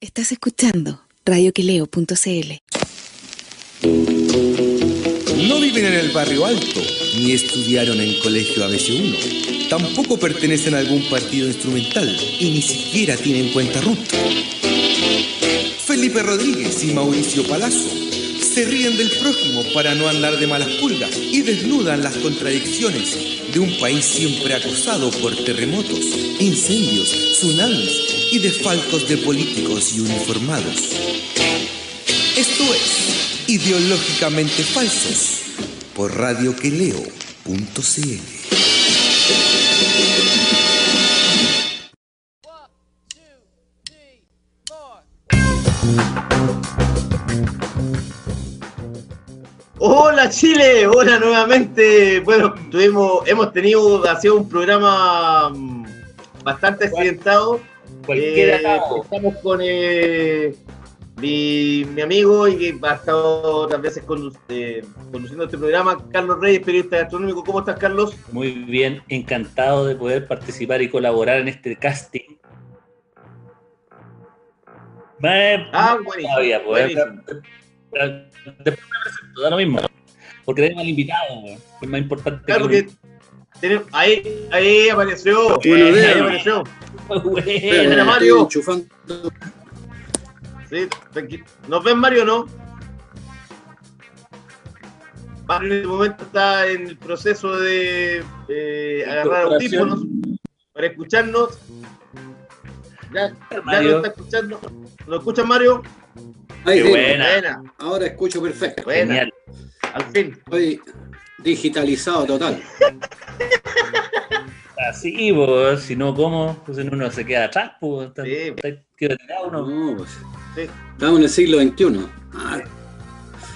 Estás escuchando radioqueleo.cl. No viven en el barrio alto, ni estudiaron en colegio ABC1. Tampoco pertenecen a algún partido instrumental y ni siquiera tienen cuenta RUT. Felipe Rodríguez y Mauricio Palazzo se ríen del prójimo para no andar de malas pulgas y desnudan las contradicciones de un país siempre acosado por terremotos, incendios, tsunamis y desfalcos de políticos y uniformados. Esto es Ideológicamente Falsos por radioqueleo.cl. Hola Chile, hola nuevamente. Bueno, tuvimos, hemos tenido, ha sido un programa mm, bastante accidentado. Cualquiera Eh, estamos con eh, mi, mi amigo y que ha estado otras veces condu- eh, conduciendo este programa, Carlos Reyes, periodista gastronómico. ¿Cómo estás, Carlos? Muy bien, encantado de poder participar y colaborar en este casting. Ah, buenísimo. todavía, pues. Después me presento, da lo mismo. Porque tenemos al invitado, es más importante Claro que que tenemos- ahí, ahí apareció. Bueno, ahí bien. apareció. Muy bueno. Mira, Mario. Enchufando. Sí, tranqui- ¿Nos ven, Mario, o no? Mario en este momento está en el proceso de eh, agarrar audífonos para escucharnos. Ya, ya Mario. nos está escuchando. ¿Lo escuchan, Mario? Ahí sí, buena. Buena, ahora escucho perfecto. buena. Genial. Al fin. Estoy digitalizado total. Así, pues, si no, ¿cómo? Pues uno se queda atrás, pues. Está, Sí. está- queda tirado uno. No, pues, Sí. estamos en el siglo XXI. Ah,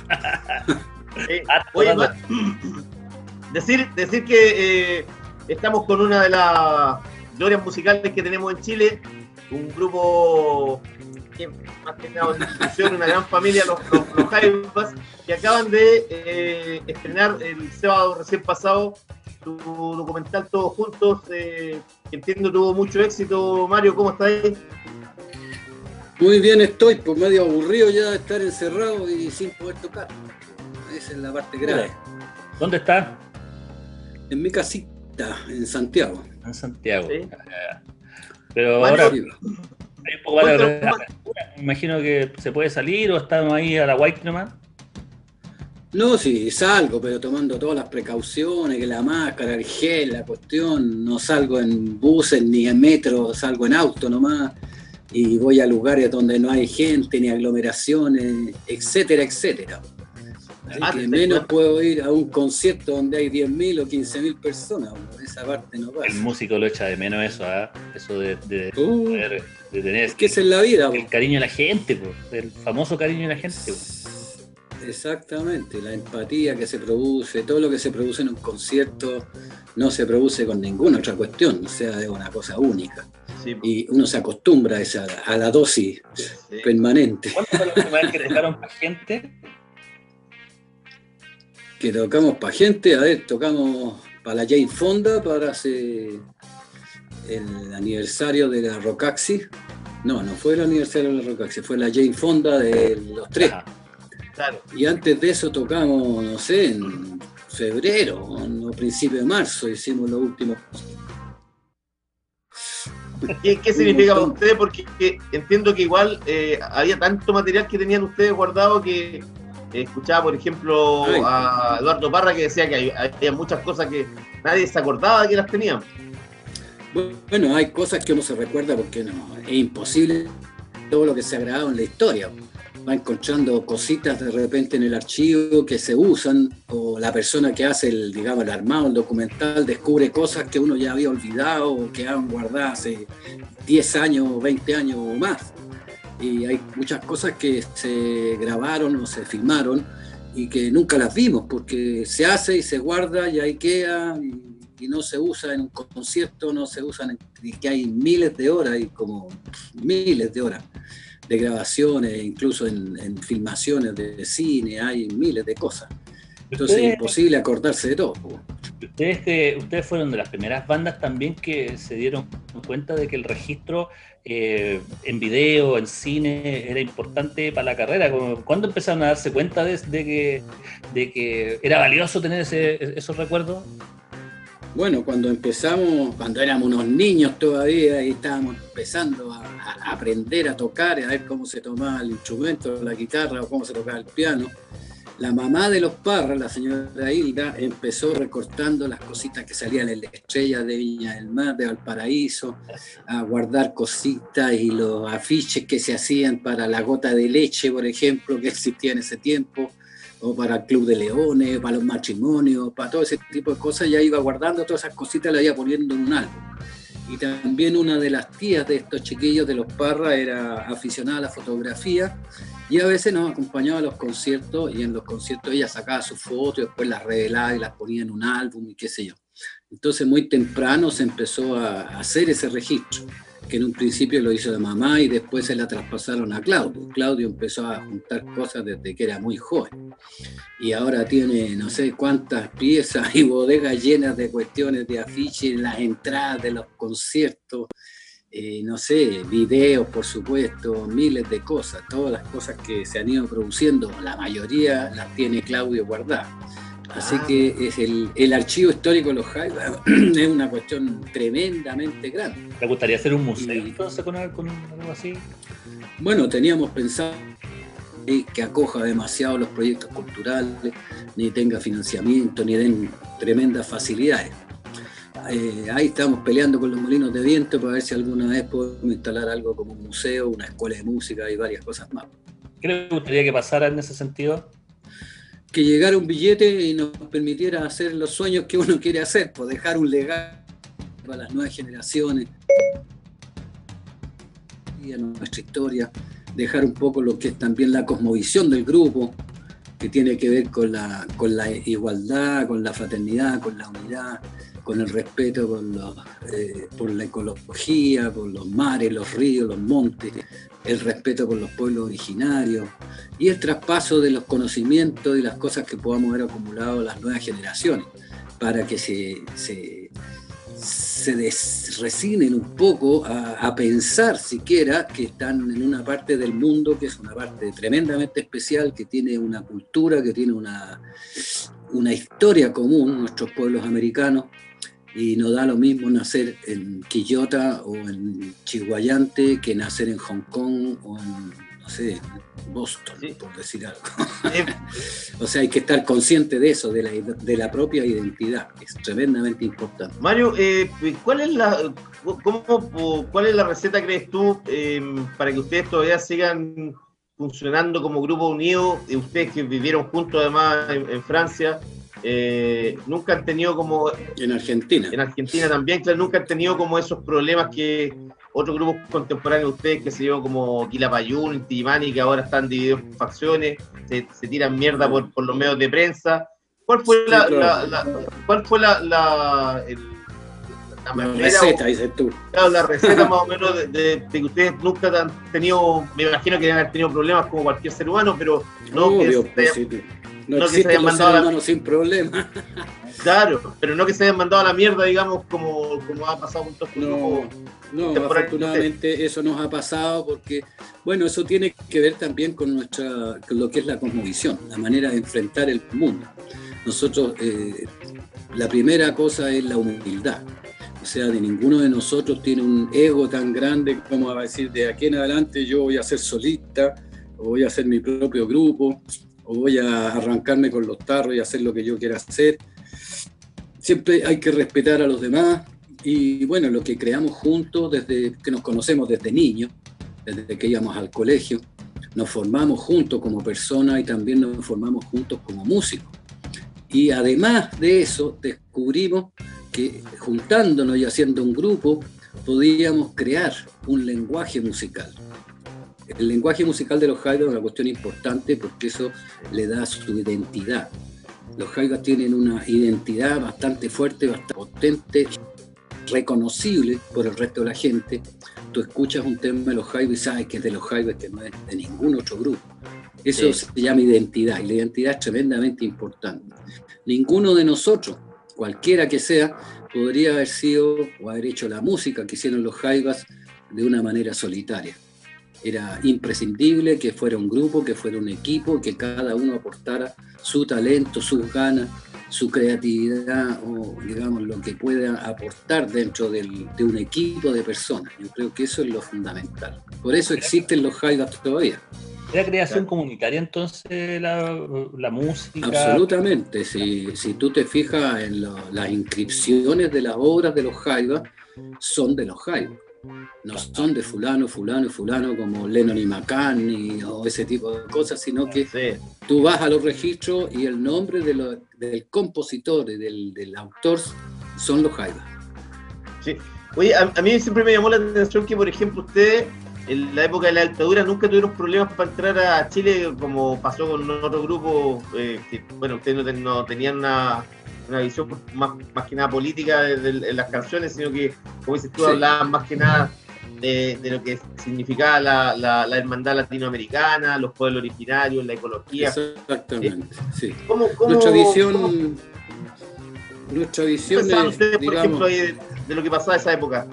Eh, oye, decir, decir que eh, estamos con una de las glorias musicales que tenemos en Chile, un grupo que más que nada una institución, una gran familia, los, los, los Jaivas, que acaban de eh, estrenar el sábado recién pasado su documental Todos Juntos, eh, que entiendo tuvo mucho éxito. Mario, ¿cómo estás ahí? Muy bien estoy, pues medio aburrido ya de estar encerrado y sin poder tocar. Esa es la parte grave. ¿Dónde está? En mi casita, en Santiago. En Santiago. Sí. Ah, Pero Mario, ahora Apertura. Me imagino que se puede salir o estamos ahí a la white nomás. No, sí, salgo, pero tomando todas las precauciones, que la máscara, el gel, la cuestión. No salgo en buses ni en metro, salgo en auto nomás. Y voy a lugares donde no hay gente, ni aglomeraciones, etcétera, etcétera. Así Ah, que menos puedo ir a un concierto donde hay 10.000 o 15.000 personas. Esa parte no El pasa. músico lo echa de menos eso, ¿ah? Eso de, de, Uh, poder- de tener es que es la vida. el po. cariño de la gente, po, el famoso cariño de la gente. po. Exactamente, la empatía que se produce, todo lo que se produce en un concierto no se produce con ninguna otra cuestión, o sea, es una cosa única. Sí, Y uno se acostumbra a, esa, a la dosis sí. permanente. ¿Cuándo fue la última vez que para gente? Que tocamos para gente, a ver, tocamos para la Jane Fonda, para hacer el aniversario de la Rocaxi. No, no fue el aniversario de la Rocaxi, fue la Jane Fonda de los tres. Claro. Y antes de eso tocamos, no sé, en febrero o principio de marzo hicimos los últimos. ¿Qué, qué significa para ustedes? Porque que entiendo que igual eh, había tanto material que tenían ustedes guardado que escuchaba, por ejemplo, a Eduardo Parra que decía que había muchas cosas que nadie se acordaba que las tenían. Bueno, hay cosas que uno se recuerda porque no, es imposible todo lo que se ha grabado en la historia. Va encontrando cositas de repente en el archivo que se usan, o la persona que hace el, digamos, el armado, el documental, descubre cosas que uno ya había olvidado o que han guardado hace 10 años, 20 años o más. Y hay muchas cosas que se grabaron o se filmaron y que nunca las vimos porque se hace y se guarda y ahí queda y, y no se usa en un concierto, no se usan, en- y que hay miles de horas y como miles de horas de grabaciones, incluso en, en filmaciones de cine, hay miles de cosas. Entonces es imposible acordarse de todo. Ustedes, que, ustedes fueron de las primeras bandas también que se dieron cuenta de que el registro eh, en video, en cine, era importante para la carrera. ¿Cuándo empezaron a darse cuenta de, que, de que era valioso tener ese, esos recuerdos? Bueno, cuando empezamos, cuando éramos unos niños todavía y estábamos empezando a, a, aprender a tocar, a ver cómo se tomaba el instrumento, la guitarra o cómo se tocaba el piano, la mamá de los Parras, la señora Hilda, empezó recortando las cositas que salían en la estrella de Viña del Mar, de Valparaíso, a guardar cositas y los afiches que se hacían para la gota de leche, por ejemplo, que existía en ese tiempo, o para el Club de Leones, para los matrimonios, para todo ese tipo de cosas, ya iba guardando todas esas cositas, las iba poniendo en un álbum. Y también una de las tías de estos chiquillos de los Parras era aficionada a la fotografía y a veces nos acompañaba a los conciertos y en los conciertos ella sacaba sus fotos y después las revelaba y las ponía en un álbum y qué sé yo. Entonces muy temprano se empezó a hacer ese registro, que en un principio lo hizo la mamá y después se la traspasaron a Claudio. Claudio empezó a juntar cosas desde que era muy joven y ahora tiene no sé cuántas piezas y bodegas llenas de cuestiones de afiches, las entradas de los conciertos eh, no sé, videos, por supuesto, miles de cosas, todas las cosas que se han ido produciendo, la mayoría las tiene Claudio guardadas. Así ah. que es el, archivo histórico de los Jaivas es una cuestión tremendamente grande. ¿Te gustaría hacer un museo entonces con, algo así? Bueno, teníamos pensado que acoja demasiado los proyectos culturales, ni tenga financiamiento, ni den tremendas facilidades. Eh, ahí estamos peleando con los molinos de viento para ver si alguna vez podemos instalar algo como un museo, una escuela de música y varias cosas más. ¿Qué le gustaría que pasara en ese sentido? Que llegara un billete y nos permitiera hacer los sueños que uno quiere hacer, pues dejar un legado para las nuevas generaciones y a nuestra historia, dejar un poco lo que es también la cosmovisión del grupo, que tiene que ver con la, con la igualdad, con la fraternidad, con la unidad, con el respeto eh, por la ecología, por los mares, los ríos, los montes, el respeto por los pueblos originarios y el traspaso de los conocimientos y las cosas que podamos haber acumulado las nuevas generaciones para que se, se, resignen un poco a, a, pensar siquiera que están en una parte del mundo que es una parte tremendamente especial, que tiene una cultura, que tiene una, una historia común, nuestros pueblos americanos, y no da lo mismo nacer en Quillota o en Chihuayante que nacer en Hong Kong o en, no sé, Boston, por decir algo. o sea, hay que estar consciente de eso, de la, de la propia identidad, que es tremendamente importante. Mario, eh, ¿cuál, es la, cómo, ¿cuál es la receta, crees tú, em, para que ustedes todavía sigan funcionando como grupo unido? Ustedes que vivieron juntos además en Francia, eh, nunca han tenido como... En Argentina. En Argentina también, claro, nunca han tenido como esos problemas que otros grupos contemporáneos de ustedes, que se dio como Quilapayún, Timani, que ahora están divididos en facciones, se, tiran mierda por, los medios de prensa. ¿Cuál fue la, cuál fue la, la, receta, dices tú? Claro, la receta más o menos de, que ustedes nunca han tenido, me imagino que deben haber tenido problemas como cualquier ser humano, pero no que pues no, que se hayan mandado a la... sin problema. Claro, pero no que se hayan mandado a la mierda, digamos, como, como ha pasado con todos No, no afortunadamente eso nos ha pasado porque, bueno, eso tiene que ver también con, nuestra, con lo que es la cosmovisión, la manera de enfrentar el mundo. Nosotros, eh, la primera cosa es la humildad. O sea, de ninguno de nosotros tiene un ego tan grande como a decir de aquí en adelante yo voy a ser solista o voy a hacer mi propio grupo o voy a arrancarme con los tarros y hacer lo que yo quiera hacer. Siempre hay que respetar a los demás y bueno, lo que creamos juntos desde que nos conocemos desde niños, desde que íbamos al colegio, nos formamos juntos como personas y también nos formamos juntos como músicos. Y además de eso, descubrimos que juntándonos y haciendo un grupo, podíamos crear un lenguaje musical. El lenguaje musical de los Jaigas es una cuestión importante porque eso le da su identidad. Los Jaigas tienen una identidad bastante fuerte, bastante potente, reconocible por el resto de la gente. Tú escuchas un tema de los Jaigas y sabes que es de los Jaigas, que no es de ningún otro grupo. Eso se llama identidad y la identidad es tremendamente importante. Ninguno de nosotros cualquiera que sea, podría haber sido o haber hecho la música que hicieron los Jaivas de una manera solitaria. Era imprescindible que fuera un grupo, que fuera un equipo, que cada uno aportara su talento, sus ganas, su creatividad o, digamos, lo que pueda aportar dentro de un equipo de personas. Yo creo que eso es lo fundamental. Por eso existen los Jaivas todavía. ¿Era creación comunitaria entonces la, música? Absolutamente. Si, tú te fijas en las inscripciones de las obras de los Jaivas, son de los Jaivas. No son de fulano, fulano y fulano como Lennon y McCartney o ese tipo de cosas, sino que tú vas a los registros y el nombre del compositor y del, autor son los Jaivas. Sí. Oye, a, a, mí siempre me llamó la atención que, por ejemplo, ustedes en la época de la dictadura nunca tuvieron problemas para entrar a Chile como pasó con otro grupo eh, que, bueno, ustedes no, tenían una, visión más, más, que nada política de, las canciones, sino que, como dices tú, hablaban más que nada de, lo que significaba la, hermandad latinoamericana, los pueblos originarios, la ecología. Exactamente, sí. ¿Cómo, nuestra visión... Nuestra visión es, por ejemplo, de, de lo que pasaba en esa época?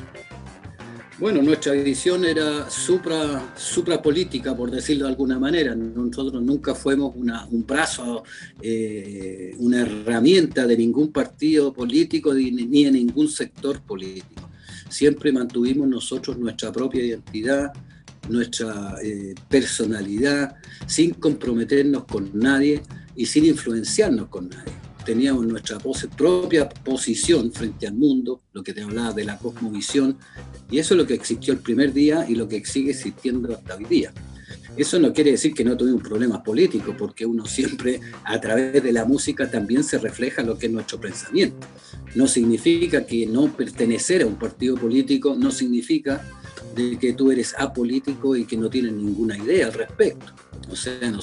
Bueno, nuestra visión era supra, política, por decirlo de alguna manera. Nosotros nunca fuimos un brazo, eh, una herramienta de ningún partido político ni de ningún sector político. Siempre mantuvimos nosotros nuestra propia identidad, nuestra eh, personalidad, sin comprometernos con nadie y sin influenciarnos con nadie teníamos nuestra propia posición frente al mundo, lo que te hablaba de la cosmovisión, y eso es lo que existió el primer día y lo que sigue existiendo hasta hoy día. Eso no quiere decir que no tuvimos problemas políticos, porque uno siempre a través de la música también se refleja lo que es nuestro pensamiento. No significa que no pertenecer a un partido político, no significa de que tú eres apolítico y que no tienes ninguna idea al respecto.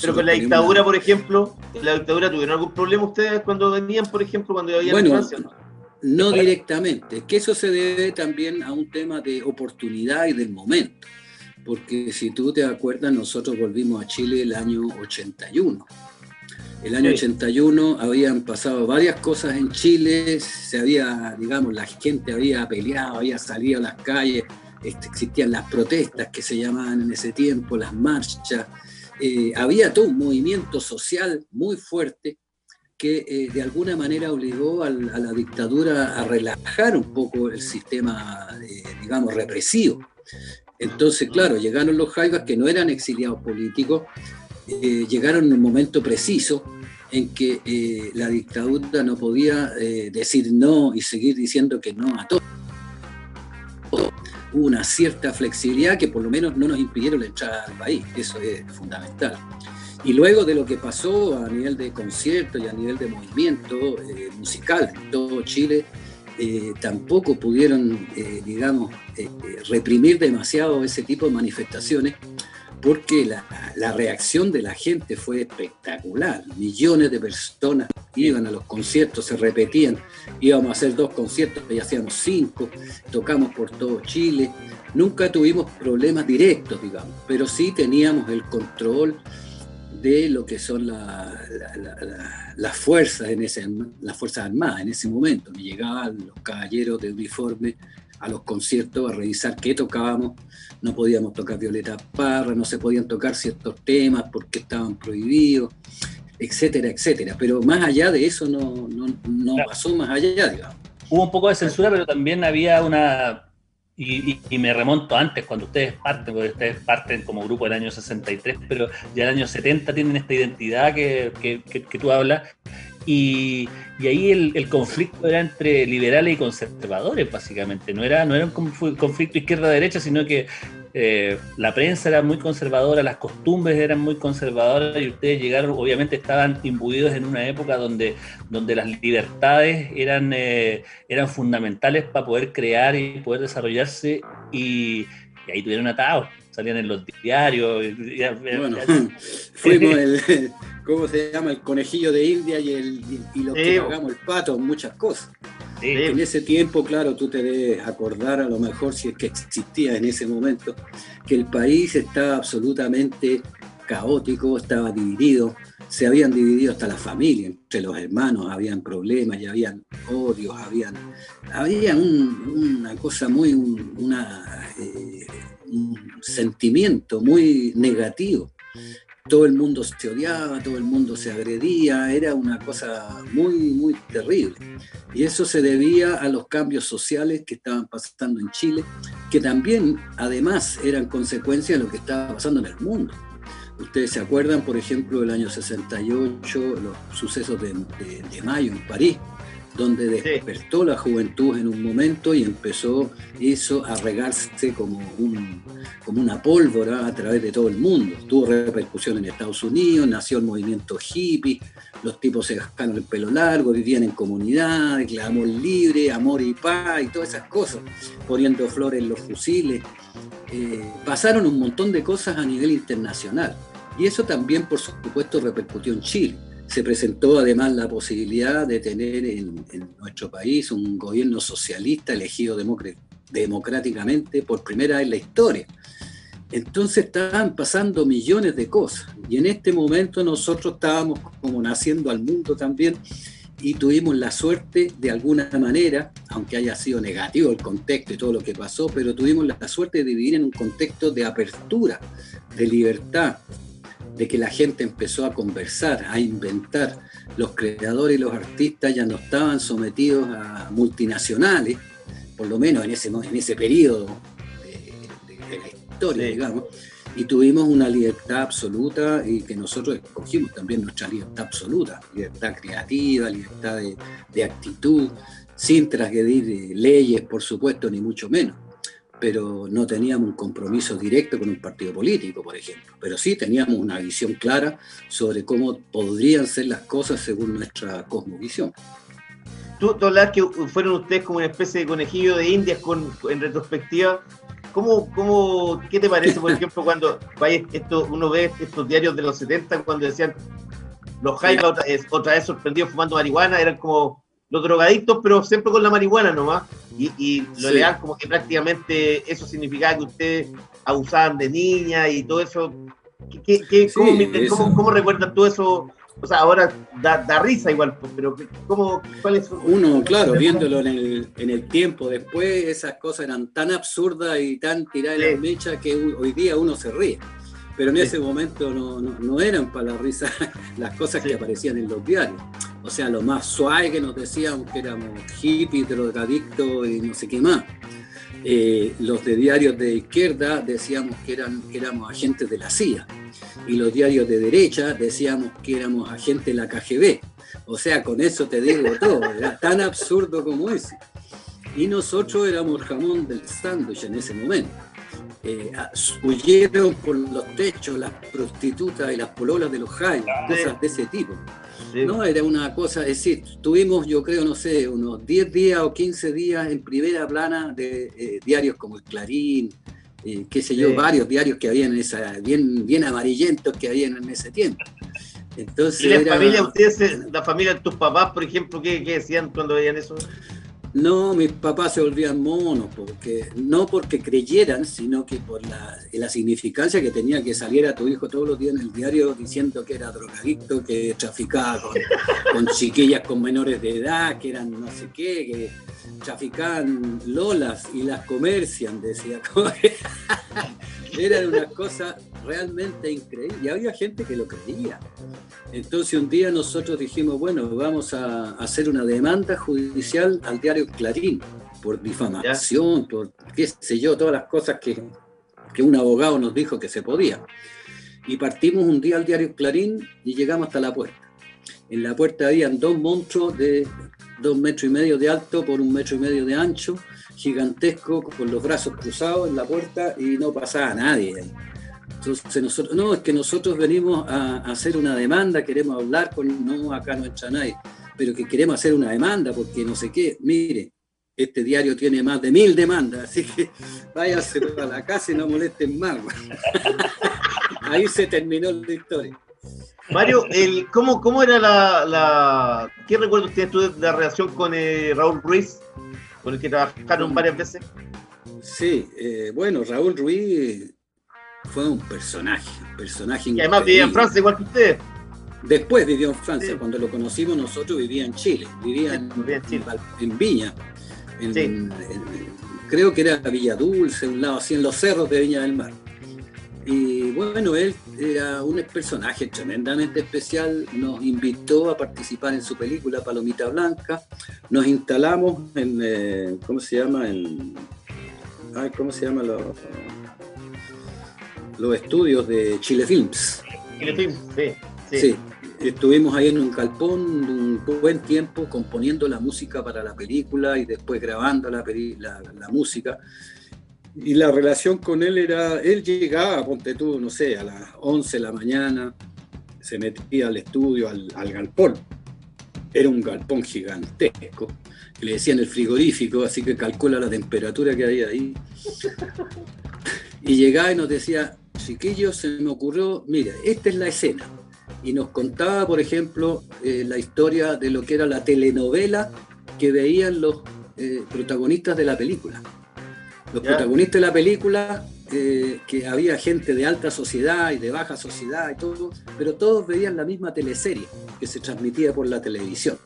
Pero con la dictadura, por ejemplo, la dictadura tuvieron algún problema ustedes cuando venían, por ejemplo, cuando había bueno, No directamente, que eso se debe también a un tema de oportunidad y del momento. Porque si tú te acuerdas, nosotros volvimos a Chile el año 81. El año 81 habían pasado varias cosas en Chile, se había, digamos, la gente había peleado, había salido a las calles, este, existían las protestas que se llamaban en ese tiempo, las marchas, eh, había todo un movimiento social muy fuerte que eh, de alguna manera obligó a la dictadura a relajar un poco el sistema, eh, digamos, represivo. Entonces, claro, llegaron los jaivas que no eran exiliados políticos, llegaron en un momento preciso en que la dictadura no podía decir no y seguir diciendo que no a todo una cierta flexibilidad que por lo menos no nos impidieron la entrada al país, eso es fundamental. Y luego de lo que pasó a nivel de concierto y a nivel de movimiento eh, musical todo Chile, eh, tampoco pudieron, eh, digamos, reprimir demasiado ese tipo de manifestaciones porque la, reacción de la gente fue espectacular. Millones de personas iban a los conciertos, se repetían, íbamos a hacer dos conciertos y hacíamos cinco, tocamos por todo Chile. Nunca tuvimos problemas directos, digamos, pero sí teníamos el control de lo que son las fuerzas en ese, las fuerzas armadas en ese momento. Me llegaban los caballeros de uniforme a los conciertos a revisar qué tocábamos. No podíamos tocar Violeta Parra, no se podían tocar ciertos temas porque estaban prohibidos, etcétera, etcétera. Pero más allá de eso no, no, pasó más allá, digamos. Hubo un poco de censura, pero también había una y, me remonto antes, cuando ustedes parten, porque ustedes parten como grupo del año 63, pero ya el año 70 tienen esta identidad que, que, que tú hablas, y, ahí el, conflicto era entre liberales y conservadores, básicamente. No era, no era un conflicto izquierda-derecha, sino que eh, la prensa era muy conservadora, las costumbres eran muy conservadoras y ustedes llegaron, obviamente estaban imbuidos en una época donde, donde las libertades eran, eh, eran fundamentales para poder crear y poder desarrollarse y, ahí tuvieron atados, salían en los diarios. bueno, fuimos el ¿cómo se llama? El conejillo de India y, el, y, lo que hagamos el pato, muchas cosas. En ese tiempo, claro, tú te debes acordar, a lo mejor si es que existía en ese momento, que el país estaba absolutamente caótico, estaba dividido, se habían dividido hasta la familia, entre los hermanos habían problemas, y habían odios, habían, había una cosa muy, una, eh, un sentimiento muy negativo todo el mundo se odiaba, todo el mundo se agredía, era una cosa muy, muy terrible. Y eso se debía a los cambios sociales que estaban pasando en Chile, que también además eran consecuencia de lo que estaba pasando en el mundo. Ustedes se acuerdan, por ejemplo, del año 68, los sucesos de, de mayo en París, donde despertó la juventud en un momento y empezó eso a regarse como, un, como una pólvora a través de todo el mundo. Tuvo repercusión en Estados Unidos, nació el movimiento hippie, los tipos se gastaron el pelo largo, vivían en comunidades, el amor libre, amor y paz y todas esas cosas, poniendo flores en los fusiles. Eh, pasaron un montón de cosas a nivel internacional y eso también, por supuesto, repercutió en Chile se presentó además la posibilidad de tener en, nuestro país un gobierno socialista elegido democráticamente por primera vez en la historia. Entonces estaban pasando millones de cosas y en este momento nosotros estábamos como naciendo al mundo también y tuvimos la suerte de alguna manera, aunque haya sido negativo el contexto y todo lo que pasó, pero tuvimos la suerte de vivir en un contexto de apertura, de libertad, de que la gente empezó a conversar, a inventar. Los creadores y los artistas ya no estaban sometidos a multinacionales, por lo menos en ese, en ese periodo de, la historia, digamos, y tuvimos una libertad absoluta y que nosotros escogimos también nuestra libertad absoluta, libertad creativa, libertad de, de actitud, sin transgredir leyes, por supuesto, ni mucho menos pero no teníamos un compromiso directo con un partido político, por ejemplo. Pero sí teníamos una visión clara sobre cómo podrían ser las cosas según nuestra cosmovisión. Tú, tú que fueron ustedes como una especie de conejillo de indias con, en retrospectiva. ¿Cómo, cómo, ¿Qué te parece, por ejemplo, cuando esto, uno ve estos diarios de los 70 cuando decían los Jaiba otra, otra vez sorprendidos fumando marihuana, eran como los drogadictos, pero siempre con la marihuana nomás. Y, y lo legal como que prácticamente eso significaba que ustedes abusaban de niñas y todo eso. ¿Qué, qué, cómo, cómo, recuerdas tú eso? O sea, ahora da, da risa igual, pues, pero ¿cómo, ¿cuál es Uno, claro, viéndolo en el, en el tiempo después, esas cosas eran tan absurdas y tan tiradas en la mecha que hoy día uno se ríe pero en ese momento no, no, eran para la risa las cosas que aparecían en los diarios. O sea, lo más suave que nos decían que éramos hippies, drogadictos y no sé qué más. Eh, los de diarios de izquierda decíamos que, eran, que éramos agentes de la CIA y los diarios de derecha decíamos que éramos agentes de la KGB. O sea, con eso te digo todo, era tan absurdo como ese. Y nosotros éramos jamón del sándwich en ese momento eh, huyeron por los techos las prostitutas y las pololas de los jaimes, cosas de ese tipo. No, era una cosa, es decir, tuvimos, yo creo, no sé, unos 10 días o 15 días en primera plana de eh, diarios como el Clarín, eh, qué sé yo, varios diarios que habían esa, bien, bien amarillentos que habían en ese tiempo. Entonces, ¿Y la familia, ustedes, la familia de tus papás, por ejemplo, qué, qué decían cuando veían eso? No, mis papás se volvían monos, porque, no porque creyeran, sino que por la, la, significancia que tenía que saliera tu hijo todos los días en el diario diciendo que era drogadicto, que traficaba con, chiquillas con menores de edad, que eran no sé qué, que traficaban lolas y las comercian, decía. Era una cosa realmente increíble. Y había gente que lo creía. Entonces un día nosotros dijimos, bueno, vamos a hacer una demanda judicial al diario Clarín por difamación, por qué sé yo, todas las cosas que, que un abogado nos dijo que se podía. Y partimos un día al diario Clarín y llegamos hasta la puerta. En la puerta habían dos monstruos de dos metros y medio de alto por un metro y medio de ancho, gigantesco, con los brazos cruzados en la puerta y no pasaba nadie ahí. Entonces nosotros, no, es que nosotros venimos a, hacer una demanda, queremos hablar con, no, acá no entra nadie, pero que queremos hacer una demanda porque no sé qué, mire, este diario tiene más de mil demandas, así que váyanse a la casa y no molesten más. Ahí se terminó la historia. Mario, el, ¿cómo, ¿cómo era la, la... ¿Qué recuerdo tienes tú de la relación con eh, Raúl Ruiz, con el que trabajaron varias veces? Sí, eh, bueno, Raúl Ruiz fue un personaje, un personaje Y además vivía en Francia igual que usted. Después vivió en Francia, Sí. cuando lo conocimos nosotros vivía en Chile, vivía Sí, en, vivía en Chile. Val- en Viña, en- Sí. en- creo que era Villa Dulce, un lado así en los cerros de Viña del Mar. Y bueno, él era un personaje tremendamente especial, nos invitó a participar en su película Palomita Blanca, nos instalamos en, eh, ¿cómo se llama? En, ay, ¿Cómo se llama? Los, los estudios de Chile Films. Y le fui- sí, sí. Sí, estuvimos ahí en un galpón un buen tiempo componiendo la música para la película y después grabando la, peli- la, la música. Y la relación con él era, él llegaba, ponte tú, no sé, a las 11 de la mañana, se metía al estudio, al, al galpón. Era un galpón gigantesco, que le decían el frigorífico, así que calcula la temperatura que había ahí. Y llegaba y nos decía, chiquillos, se me ocurrió, mira, esta es la escena. Y nos contaba, por ejemplo, eh, la historia de lo que era la telenovela que veían los eh, protagonistas de la película. Los Ya. protagonistas de la película, eh, que había gente de alta sociedad y de baja sociedad y todo, pero todos veían la misma teleserie que se transmitía por la televisión.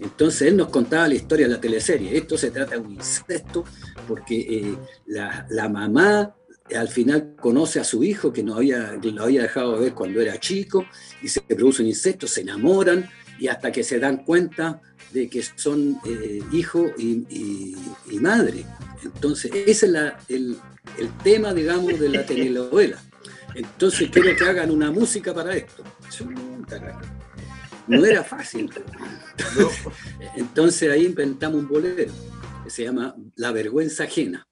Entonces él nos contaba la historia de la teleserie. Esto se trata de un incesto porque eh, la, la mamá al final conoce a su hijo que no había, que lo había dejado de ver cuando era chico y se produce un se enamoran y hasta que se dan cuenta de que son eh, hijo y, y- y madre. Entonces ese es la- el, el tema, digamos, de la telenovela. Entonces quiero que hagan una música para esto. No era fácil. Entonces ahí inventamos un bolero que se llama La vergüenza ajena.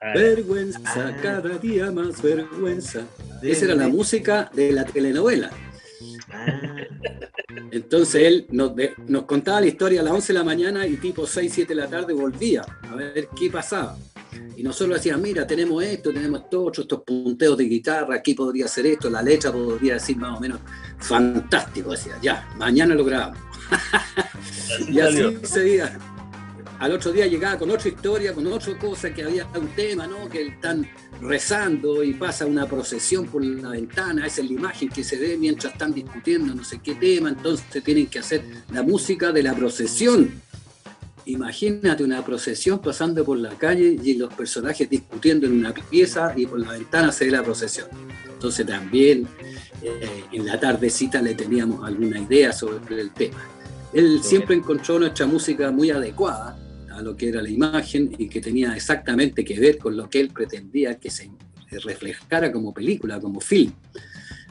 Vergüenza, Ah. cada día más vergüenza. Esa era la música de la telenovela. Ah, Entonces él nos, de- nos contaba la historia a las 11 de la mañana y tipo 6, 7 de la tarde volvía a ver qué pasaba. Y nosotros decíamos, mira, tenemos esto, tenemos esto, otro, estos punteos de guitarra, aquí podría ser esto, la letra podría decir más o menos fantástico. Decía, ya, mañana lo grabamos. Y así seguía. Al otro día llegaba con otra historia, con otra cosa, que había un tema, ¿no? Que están rezando y pasa una procesión por la ventana, esa es la imagen que se ve mientras están discutiendo no sé qué tema, entonces tienen que hacer la música de la procesión. Imagínate una procesión pasando por la calle y los personajes discutiendo en una pieza y por la ventana se ve la procesión. Entonces también eh, en la tardecita le teníamos alguna idea sobre el tema. Él siempre encontró nuestra música muy adecuada a lo que era la imagen y que tenía exactamente que ver con lo que él pretendía que se reflejara como película, como film.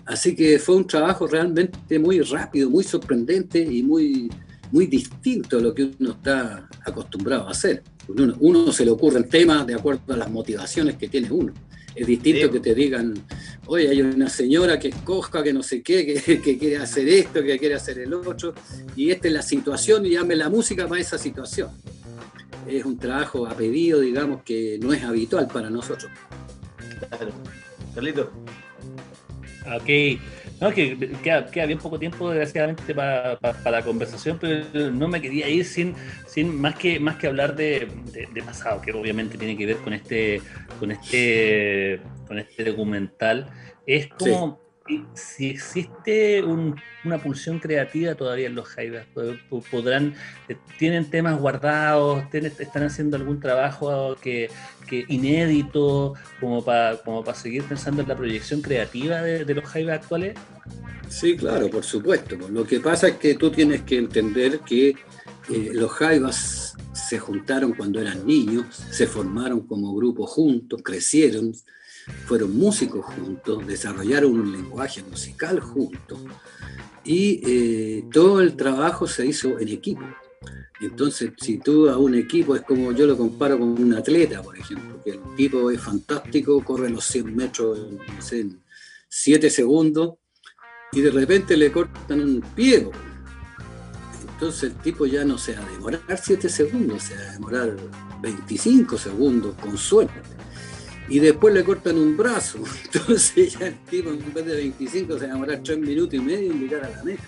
Así que fue un trabajo realmente muy rápido, muy sorprendente y muy, muy distinto a lo que uno está acostumbrado a hacer. Uno, uno se le ocurren temas de acuerdo a las motivaciones que tiene uno. Es distinto Sí. que te digan, oye, hay una señora que es coja, que no sé qué, que, que quiere hacer esto, que quiere hacer el otro, y esta es la situación y llame la música para esa situación. Es un trabajo a pedido, digamos, que no es habitual para nosotros. claro. Carlito. Ok, no, que queda, queda bien poco tiempo, desgraciadamente, para la conversación, pero no me quería ir sin, sin más, que, más que hablar de, de- de pasado, que obviamente tiene que ver con este, con este, con este documental. Es como si- existe un- una pulsión creativa todavía en los Jaivas, pod- podrán, eh, tienen temas guardados, están haciendo algún trabajo que, inédito, como para como para seguir pensando en la proyección creativa de, de los Jaivas actuales. Sí, claro, por supuesto. Lo que pasa es que tú tienes que entender que eh, los Jaivas se juntaron cuando eran niños, se formaron como grupo juntos, crecieron, fueron músicos juntos, desarrollaron un lenguaje musical juntos y eh, todo el trabajo se hizo en equipo. Entonces, si tú a un equipo es como yo lo comparo con un atleta, por ejemplo, que el tipo es fantástico, corre los 100 metros no en 7 segundos y de repente le cortan un pie. Entonces el tipo ya no se va a demorar 7 segundos, se va a demorar 25 segundos con suerte. Y después le cortan un brazo. Entonces ya el tipo en vez de 25 se va a demorar 3 minutos y medio en llegar a la meta.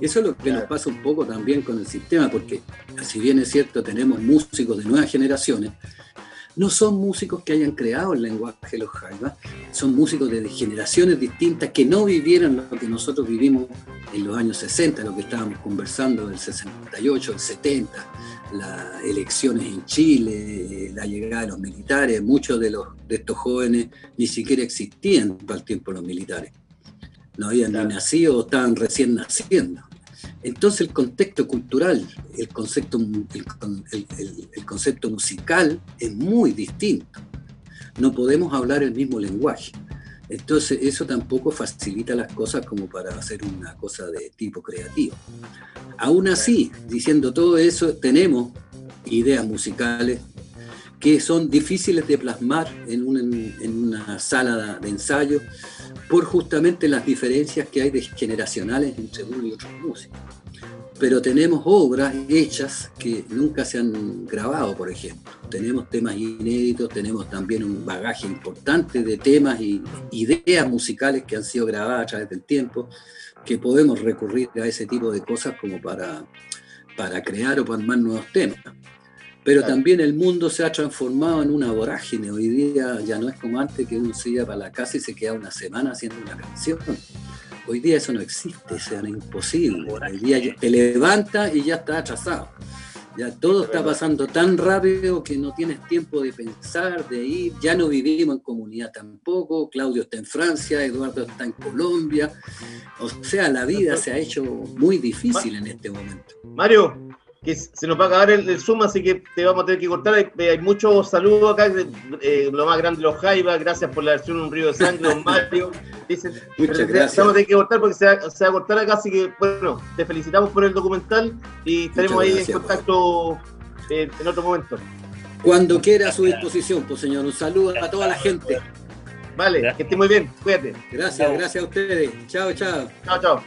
Eso es lo que nos pasa un poco también con el sistema, porque si bien es cierto tenemos músicos de nuevas generaciones, no son músicos que hayan creado el lenguaje de los jaivas, son músicos de generaciones distintas que no vivieron lo que nosotros vivimos en los años 60, lo que estábamos conversando del 68, el 70, las elecciones en Chile, la llegada de los militares, muchos de, los, de estos jóvenes ni siquiera existían para el tiempo los militares. No habían ni nacido o estaban recién naciendo. Entonces el contexto cultural, el concepto, el, concepto musical es muy distinto. No podemos hablar el mismo lenguaje. Entonces eso tampoco facilita las cosas como para hacer una cosa de tipo creativo. Aún así, diciendo todo eso, tenemos ideas musicales que son difíciles de plasmar en una, sala de ensayo por justamente las diferencias que hay de generacionales entre uno y otro músicos. Pero tenemos obras hechas que nunca se han grabado, por ejemplo. Tenemos temas inéditos, tenemos también un bagaje importante de temas y ideas musicales que han sido grabadas a través del tiempo, que podemos recurrir a ese tipo de cosas como para, para crear o para nuevos temas. Pero también el mundo se ha transformado en una vorágine. Hoy día ya no es como antes que uno se iba para la casa y se queda una semana haciendo una canción. Hoy día eso no existe, sea, es imposible. Hoy día te levantas y ya está atrasado. Ya todo está pasando tan rápido que no tienes tiempo de pensar, de ir. Ya no vivimos en comunidad tampoco. Claudio está en Francia, Eduardo está en Colombia. O sea, la vida se ha hecho muy difícil en este momento. Mario, que se nos va a acabar el, Zoom, así que te vamos a tener que cortar. Hay, muchos saludos acá, eh, lo más grande los Jaivas, gracias por la versión Un Río de Sangre, don Mario. Dicen, Muchas gracias. Vamos a tener que cortar porque se va, a cortar acá, así que bueno, te felicitamos por el documental y estaremos ahí en contacto eh, en otro momento. Cuando quiera a su disposición, pues señor, un saludo a toda la gente. Vale, que esté muy bien, cuídate. Gracias, gracias a ustedes. Chao, chao. Chao, chao.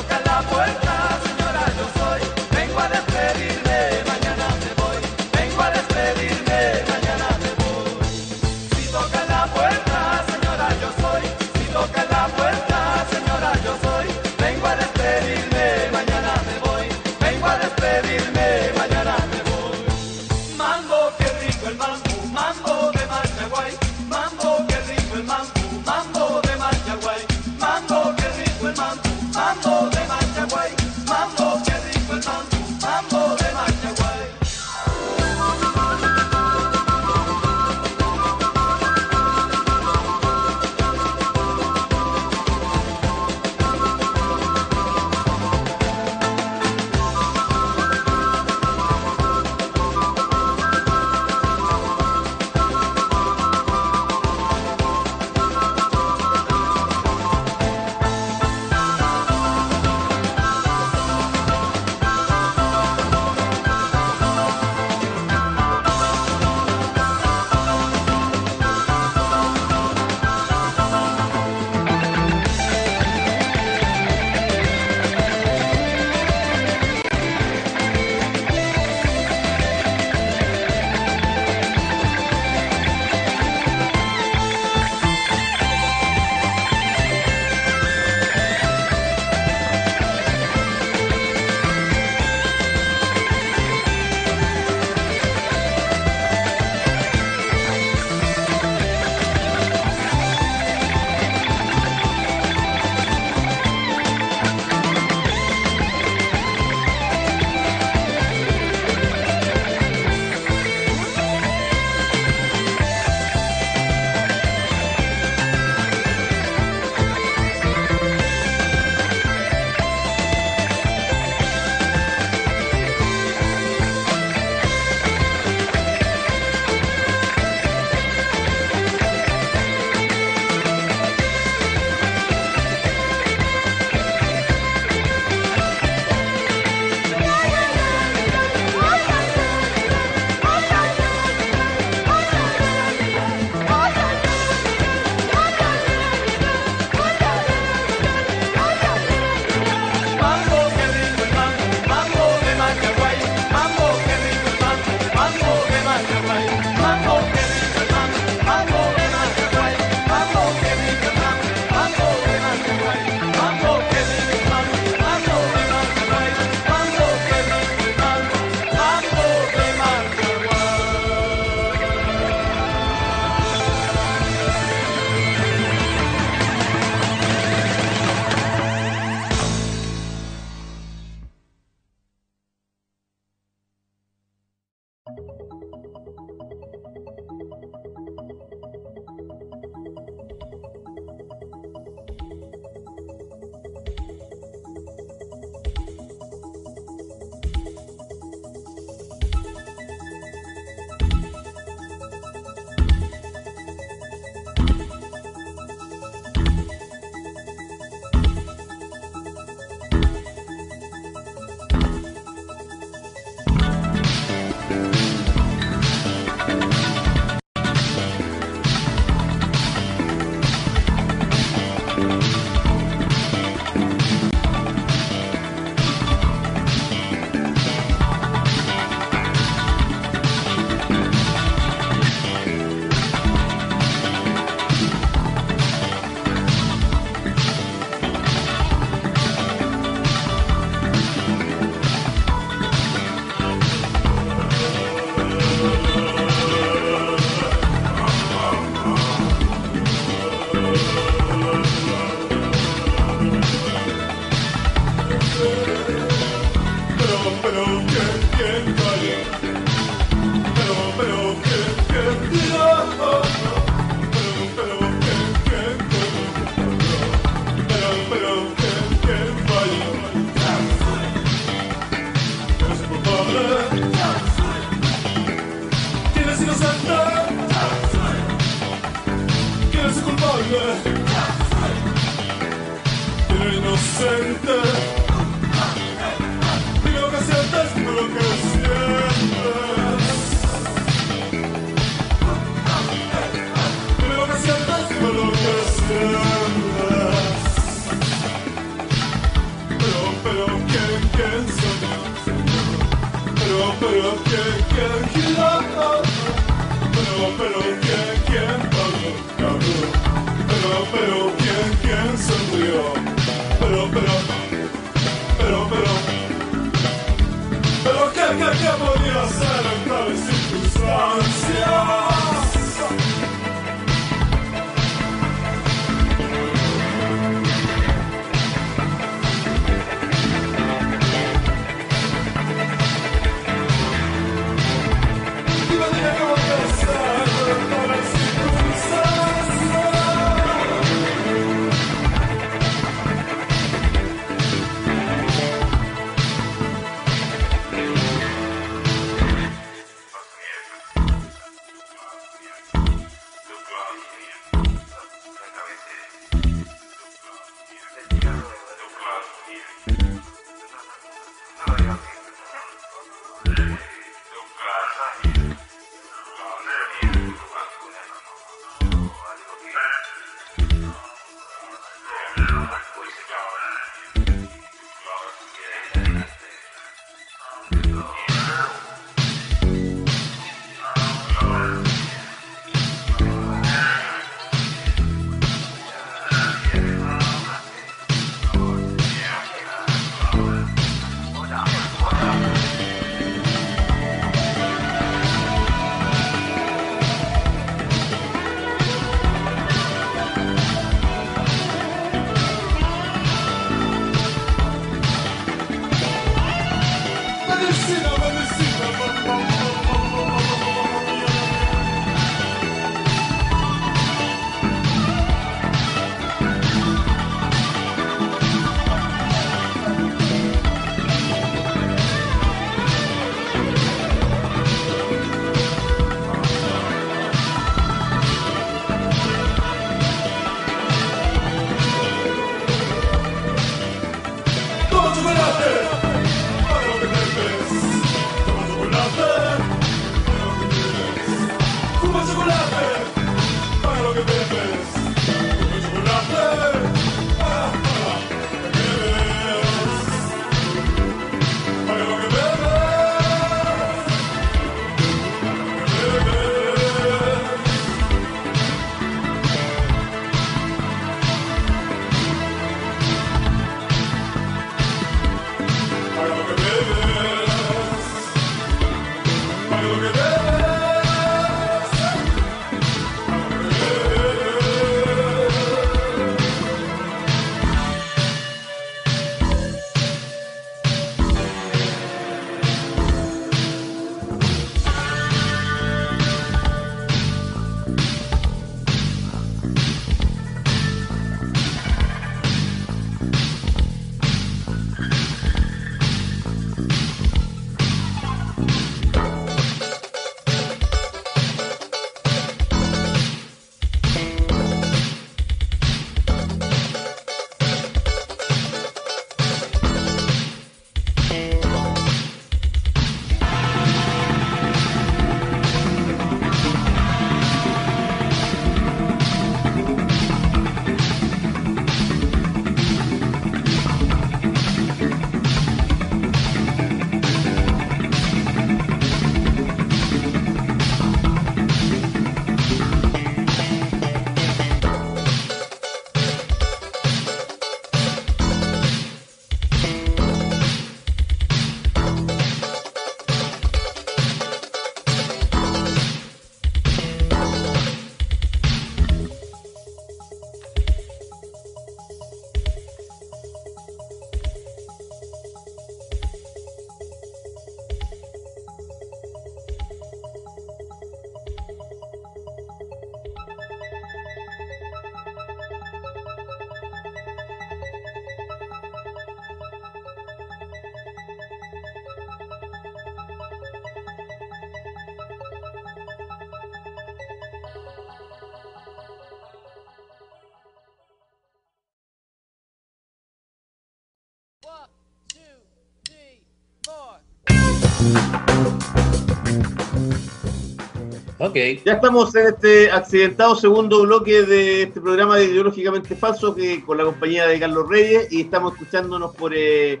Ok. Ya estamos en este accidentado segundo bloque de este programa de Ideológicamente Falso que, con la compañía de Carlos Reyes y estamos escuchándonos por eh,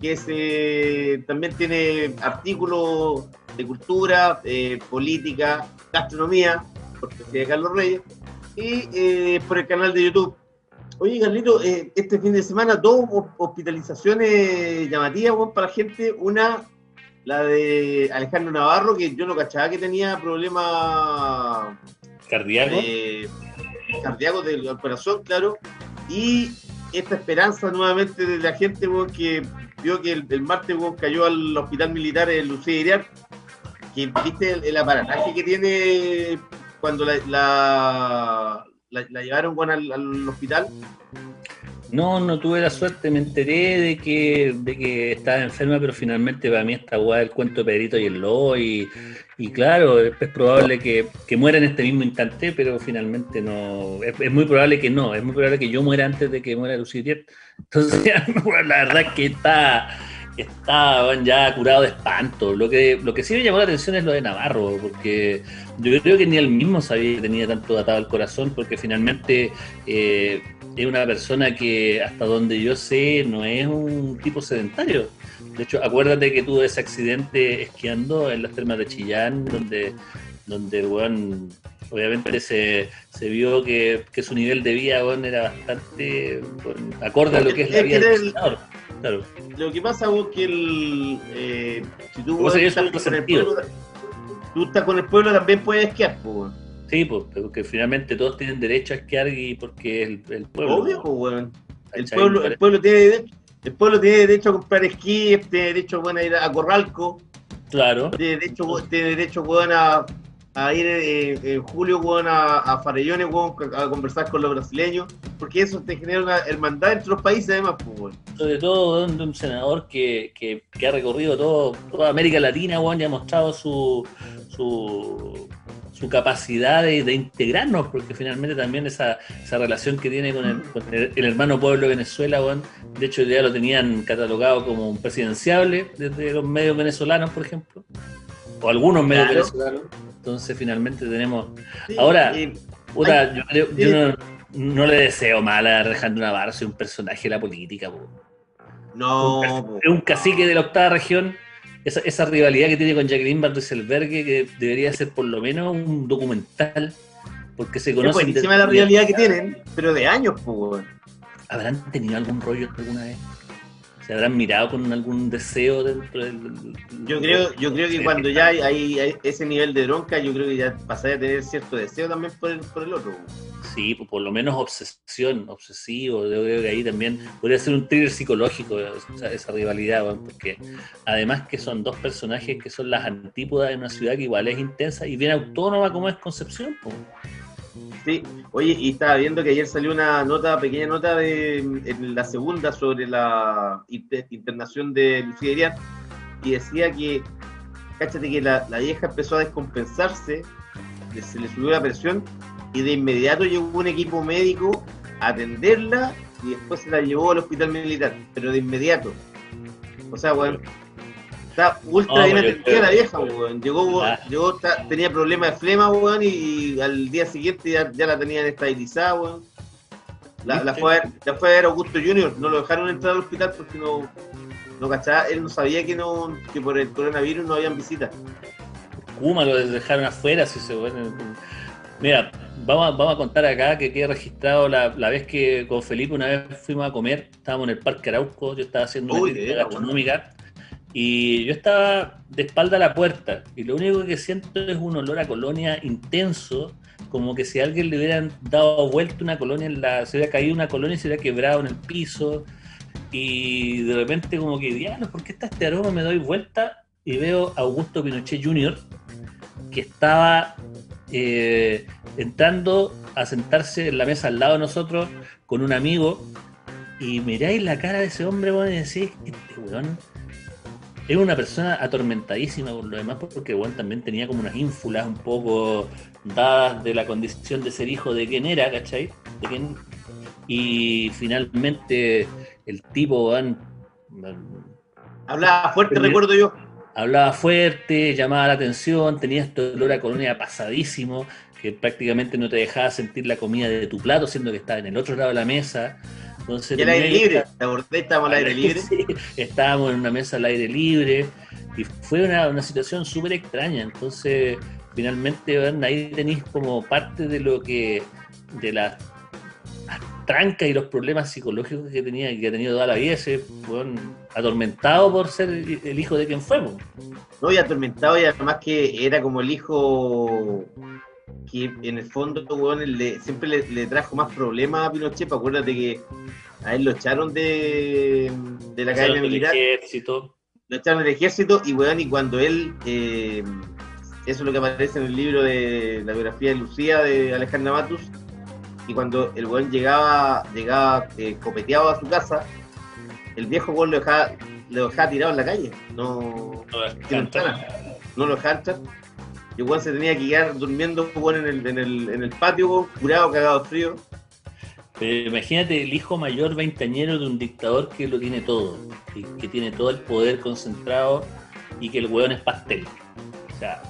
que eh, también tiene artículos de cultura, eh, política, gastronomía, por de Carlos Reyes, y eh, por el canal de YouTube. Oye, Carlito, este fin de semana dos hospitalizaciones llamativas para la gente. Una la de Alejandro Navarro, que yo no cachaba que tenía problemas cardíacos. Eh, cardíacos del corazón, claro. Y esta esperanza nuevamente de la gente que vio que el, martes cayó al hospital militar en Lucía Iriar, que viste el, aparataje que tiene cuando la, la, llevaron al, al hospital. No, no tuve la suerte, me enteré de que, de que estaba enferma, pero finalmente para mí esta guay el cuento de Pedrito y el lobo, y, claro, es, probable que, muera en este mismo instante, pero finalmente no, es, muy probable que no, es muy probable que yo muera antes de que muera Lucidier. Entonces, la verdad es que está, está ya curado de espanto. Lo que, lo que sí me llamó la atención es lo de Navarro, porque yo creo que ni él mismo sabía que tenía tanto atado al corazón, porque finalmente... Eh, es una persona que hasta donde yo sé no es un tipo sedentario. De hecho, acuérdate que tuvo ese accidente esquiando en las termas de Chillán, donde, donde bueno, obviamente se, se vio que, su nivel de vida bueno, era bastante acorde a lo que es la vida del claro. Lo que pasa es que el, eh, si tú, el pueblo, tú estás con el pueblo también puedes esquiar. Pues. Sí, pues, porque finalmente todos tienen derecho a esquiar y porque el, el pueblo. Obvio, pues, el, pueblo, el, pueblo tiene derecho, el pueblo tiene derecho a comprar esquí, tiene derecho bueno, a ir a Corralco. Claro. Tiene derecho, tiene derecho bueno, a, a ir eh, en julio bueno, a, Farellones bueno, a conversar con los brasileños, porque eso te genera una hermandad entre los países, además. Pues, Sobre todo un senador que, que, ha recorrido todo, toda América Latina bueno, y ha mostrado su. su su capacidad de, integrarnos, porque finalmente también esa, esa relación que tiene con el, hermano pueblo Venezuela, bueno, de hecho ya lo tenían catalogado como un presidenciable desde los medios venezolanos, por ejemplo, o algunos medios venezolanos. Entonces finalmente tenemos... Ahora, yo, yo no, le deseo mal a Alejandro Navarro, soy un personaje de la política. No. Es un cacique de la octava región esa, esa rivalidad que tiene con Jacqueline Van que debería ser por lo menos un documental, porque se conocen. Es la rivalidad que tienen, pero de años, pues. ¿Habrán tenido algún rollo alguna vez? ¿Se habrán mirado con algún deseo dentro del.? Yo creo, yo creo que cuando ya hay, ese nivel de bronca, yo creo que ya pasaría a tener cierto deseo también por el, por el otro. Sí, pues por lo menos obsesión, obsesivo. Yo creo que ahí también podría ser un thriller psicológico esa, rivalidad, porque además que son dos personajes que son las antípodas de una ciudad que igual es intensa y bien autónoma como es Concepción. Sí, oye, y estaba viendo que ayer salió una nota, pequeña nota de en la segunda sobre la internación de Lucía y decía que, cáchate que la, la vieja empezó a descompensarse, se le subió la presión y de inmediato llegó un equipo médico a atenderla y después se la llevó al hospital militar, pero de inmediato. O sea, bueno, está ultra bien atendida la vieja, weón. Llegó, llegó tenía problemas de flema, weón, y al día siguiente ya, la tenían estabilizada, weón. La, la, fue, la fue a ver Augusto Junior, no lo dejaron entrar al hospital porque no, no cachaba, él no sabía que no que por el coronavirus no habían visitas. Kuma lo dejaron afuera, si se bueno. Mira, vamos, vamos a contar acá que quede registrado la, vez que con Felipe una vez fuimos a comer, estábamos en el Parque Arauco, yo estaba haciendo una actividad gastronómica y yo estaba de espalda a la puerta y lo único que siento es un olor a colonia intenso, como que si a alguien le hubieran dado vuelta una colonia, en la, se hubiera caído una colonia y se hubiera quebrado en el piso y de repente como que, diablo, ¿por qué está este aroma? Me doy vuelta y veo a Augusto Pinochet Jr., que estaba eh, entrando a sentarse en la mesa al lado de nosotros con un amigo y miráis la cara de ese hombre bueno, y decís, este weón es una persona atormentadísima por lo demás, porque weón también tenía como unas ínfulas un poco dadas de la condición de ser hijo de quién era, ¿cachai? De quién... Y finalmente el tipo, weón, Hablaba fuerte, recuerdo yo. Hablaba fuerte, llamaba la atención, tenía este olor a colonia pasadísimo, que prácticamente no te dejaba sentir la comida de tu plato, siendo que estaba en el otro lado de la mesa. Entonces, y aire libre, ¿te Estábamos al aire libre. estábamos en una mesa al aire libre y fue una, una situación súper extraña. Entonces, finalmente, ahí tenéis como parte de lo que, de las trancas y los problemas psicológicos que tenía que ha tenido toda la vida, ese atormentado por ser el hijo de quien fue. No, y atormentado y además que era como el hijo que en el fondo le, siempre le, trajo más problemas a Pinochet, pues acuérdate que a él lo echaron de, de la academia militar. Ejército. Lo echaron del ejército y bueno, y cuando él eh, eso es lo que aparece en el libro de la biografía de Lucía de Alejandra Matus. Y cuando el buen llegaba, llegaba eh, copeteado a su casa, el viejo buen lo dejaba, lo dejaba tirado en la calle. No, no lo dejaba entrar. Y se tenía que quedar durmiendo en, el, en, el, en el patio, curado, cagado frío. Pero imagínate el hijo mayor veinteañero de un dictador que lo tiene todo, y que tiene todo el poder concentrado y que el hueón es pastel. O sea,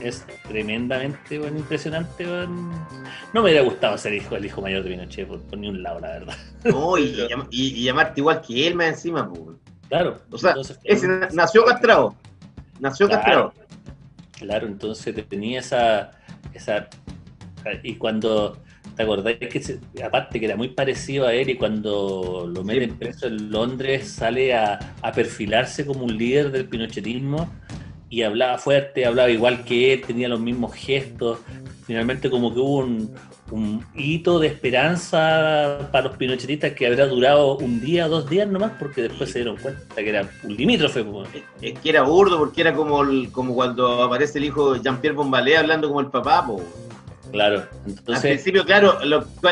es tremendamente bueno, impresionante. No me hubiera gustado ser hijo el hijo mayor de Pinochet por, ni un lado, la verdad. No, y, llamarte igual que él más encima. Pues. Claro. O sea, ese nació castrado. Nació castrado. Claro, entonces tenía esa, esa. Y cuando. ¿Te acordáis que aparte que era muy parecido a él y cuando lo meten preso en Londres sale a, a perfilarse como un líder del pinochetismo? y hablaba fuerte, hablaba igual que él, tenía los mismos gestos. Finalmente como que hubo un, hito de esperanza para los pinochetistas que habrá durado un día, dos días nomás, porque después se dieron cuenta que era un limítrofe. Es que era burdo, porque era como, como cuando aparece el hijo de Jean-Pierre Bombalé hablando como el papá. Claro, entonces... Al principio, claro,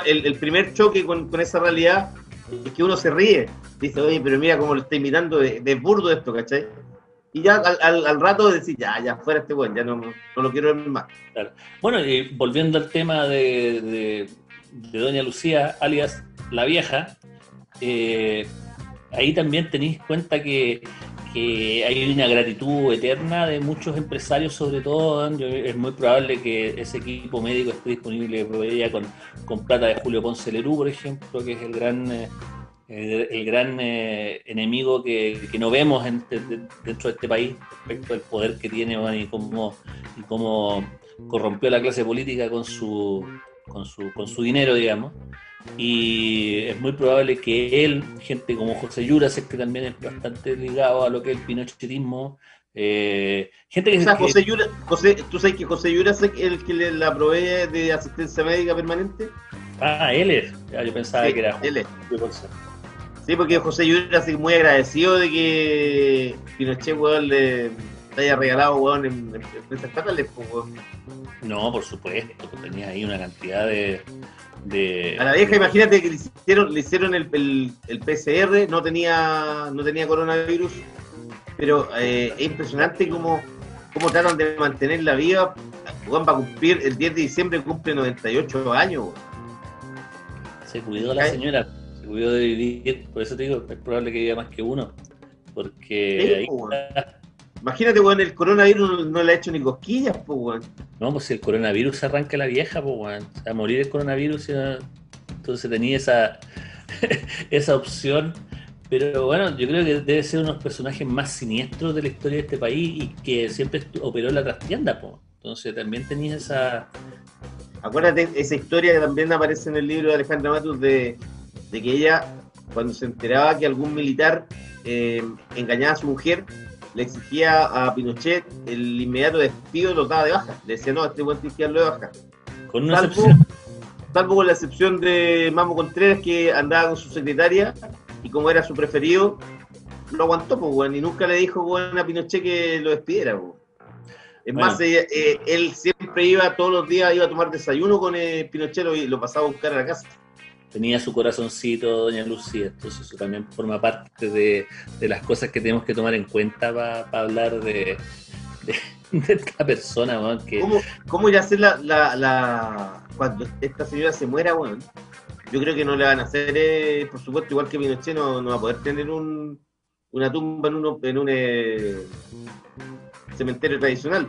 el, primer choque con, esa realidad es que uno se ríe. Dice, oye, pero mira cómo lo está imitando de, de burdo esto, ¿cachai? Y ya al, al, rato decir, ya, ya fuera este buen, ya no, no lo quiero ver más. Bueno, y volviendo al tema de, de, Doña Lucía, alias La Vieja, eh, ahí también tenéis cuenta que, que, hay una gratitud eterna de muchos empresarios, sobre todo. es muy probable que ese equipo médico esté disponible con, con plata de Julio Ponce Lerú, por ejemplo, que es el gran... Eh, el, gran eh, enemigo que, no vemos dentro de este país respecto al poder que tiene y cómo, y cómo corrompió la clase política con su, con su, con su dinero, digamos. Y es muy probable que él, gente como José Yuras, que también es bastante ligado a lo que es el pinochetismo, eh, gente que, o sea, José Yuras, José, ¿tú sabes que José Yuras es el que le, la provee de asistencia médica permanente? Ah, él es. yo pensaba que era. Él es. Sí, porque José Lluvia así muy agradecido de que Pinochet, weón, le haya regalado, weón, en, empresas estatales, pues, No, por supuesto, pues, tenía ahí una cantidad de, de... A la vieja, imagínate que le hicieron, le hicieron el, el, PCR, no tenía, no tenía coronavirus, pero eh, es impresionante cómo, cómo tratan de mantener la vida. Juan va a cumplir, el 10 de diciembre cumple 98 años. Se cuidó la señora de por eso te digo, es probable que viva más que uno. Porque Imagínate, weón, el coronavirus no, le ha hecho ni cosquillas, pues, weón. No, pues si el coronavirus arranca la vieja, pues, weón. a morir el coronavirus, entonces tenía esa, esa opción. Pero bueno, yo creo que debe ser uno de los personajes más siniestros de la historia de este país y que siempre operó en la trastienda, pues. Entonces también tenía esa... Acuérdate, esa historia que también aparece en el libro de Alejandra Matus de de que ella, cuando se enteraba que algún militar eh, engañaba a su mujer, le exigía a Pinochet el inmediato despido y lo daba de baja. Le decía, no, este buen que de baja. Con una salvo, excepción. salvo con la excepción de Mamo Contreras, que andaba con su secretaria y como era su preferido, lo aguantó, pues, bueno, y nunca le dijo bueno, a Pinochet que lo despidiera. Pues. Es más, eh, eh, él siempre iba todos los días, iba a tomar desayuno con el Pinochet y lo pasaba a buscar a la casa tenía su corazoncito, doña Lucía, entonces eso también forma parte de, las cosas que tenemos que tomar en cuenta para hablar de, esta persona, que... ¿Cómo, ¿Cómo irá a ser la, la, cuando esta señora se muera, bueno? Yo creo que no le van a hacer, eh, por supuesto, igual que Pinochet, no, no va a poder tener un, una tumba en, uno, en un eh, cementerio tradicional.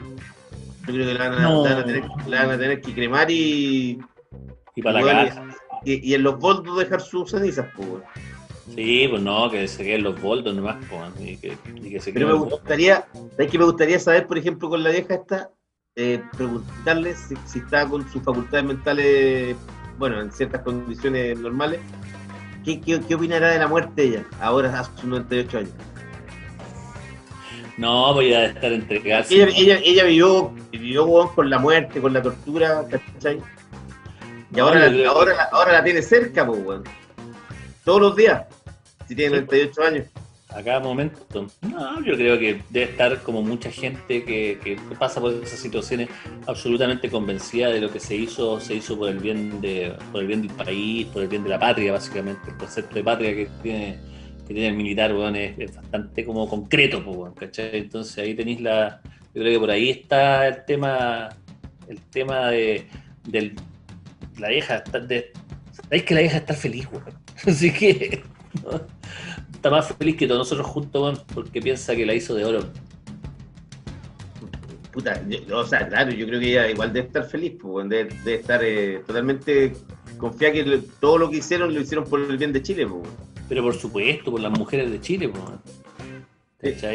Yo creo que la van, a, No. la van a tener, la van a tener que cremar y, Y para la casa. Y, y en los boldos dejar sus cenizas, pues. Sí, pues no, que se queden los boldos nomás, pues, y que, y que se Pero me gustaría, ¿sabes que me gustaría saber, por ejemplo, con la vieja esta, eh, preguntarle si, si está con sus facultades mentales, bueno, en ciertas condiciones normales, ¿qué, qué, qué opinará de la muerte ella, ahora a sus 98 años? No, voy a estar entregada. Ella, ella, ella vivió, vivió con la muerte, con la tortura, ¿cachai? Y ahora, la, ahora, la, ahora la tiene cerca, pues, weón. Todos los días, si tiene Sí, 98 años. a cada momento. No, yo creo que debe estar como mucha gente que, que pasa por esas situaciones absolutamente convencida de lo que se hizo, se hizo por el bien de, por el bien del país, por el bien de la patria, básicamente. El concepto de patria que tiene, que tiene el militar, weón, es, es bastante como concreto, pues, weón, ¿cachai? Entonces ahí tenéis la. Yo creo que por ahí está el tema, el tema de, del la vieja, está- de, que la vieja está feliz, weón. Así que ¿no? está más feliz que todos nosotros juntos, weón, porque piensa que la hizo de oro. Puta, yo- o sea, claro, yo creo que ella igual debe estar feliz, pues, debe, debe estar eh, totalmente confiada que lo- todo lo que hicieron lo hicieron por el bien de Chile, pues. Pero por supuesto, por las mujeres de Chile, pues.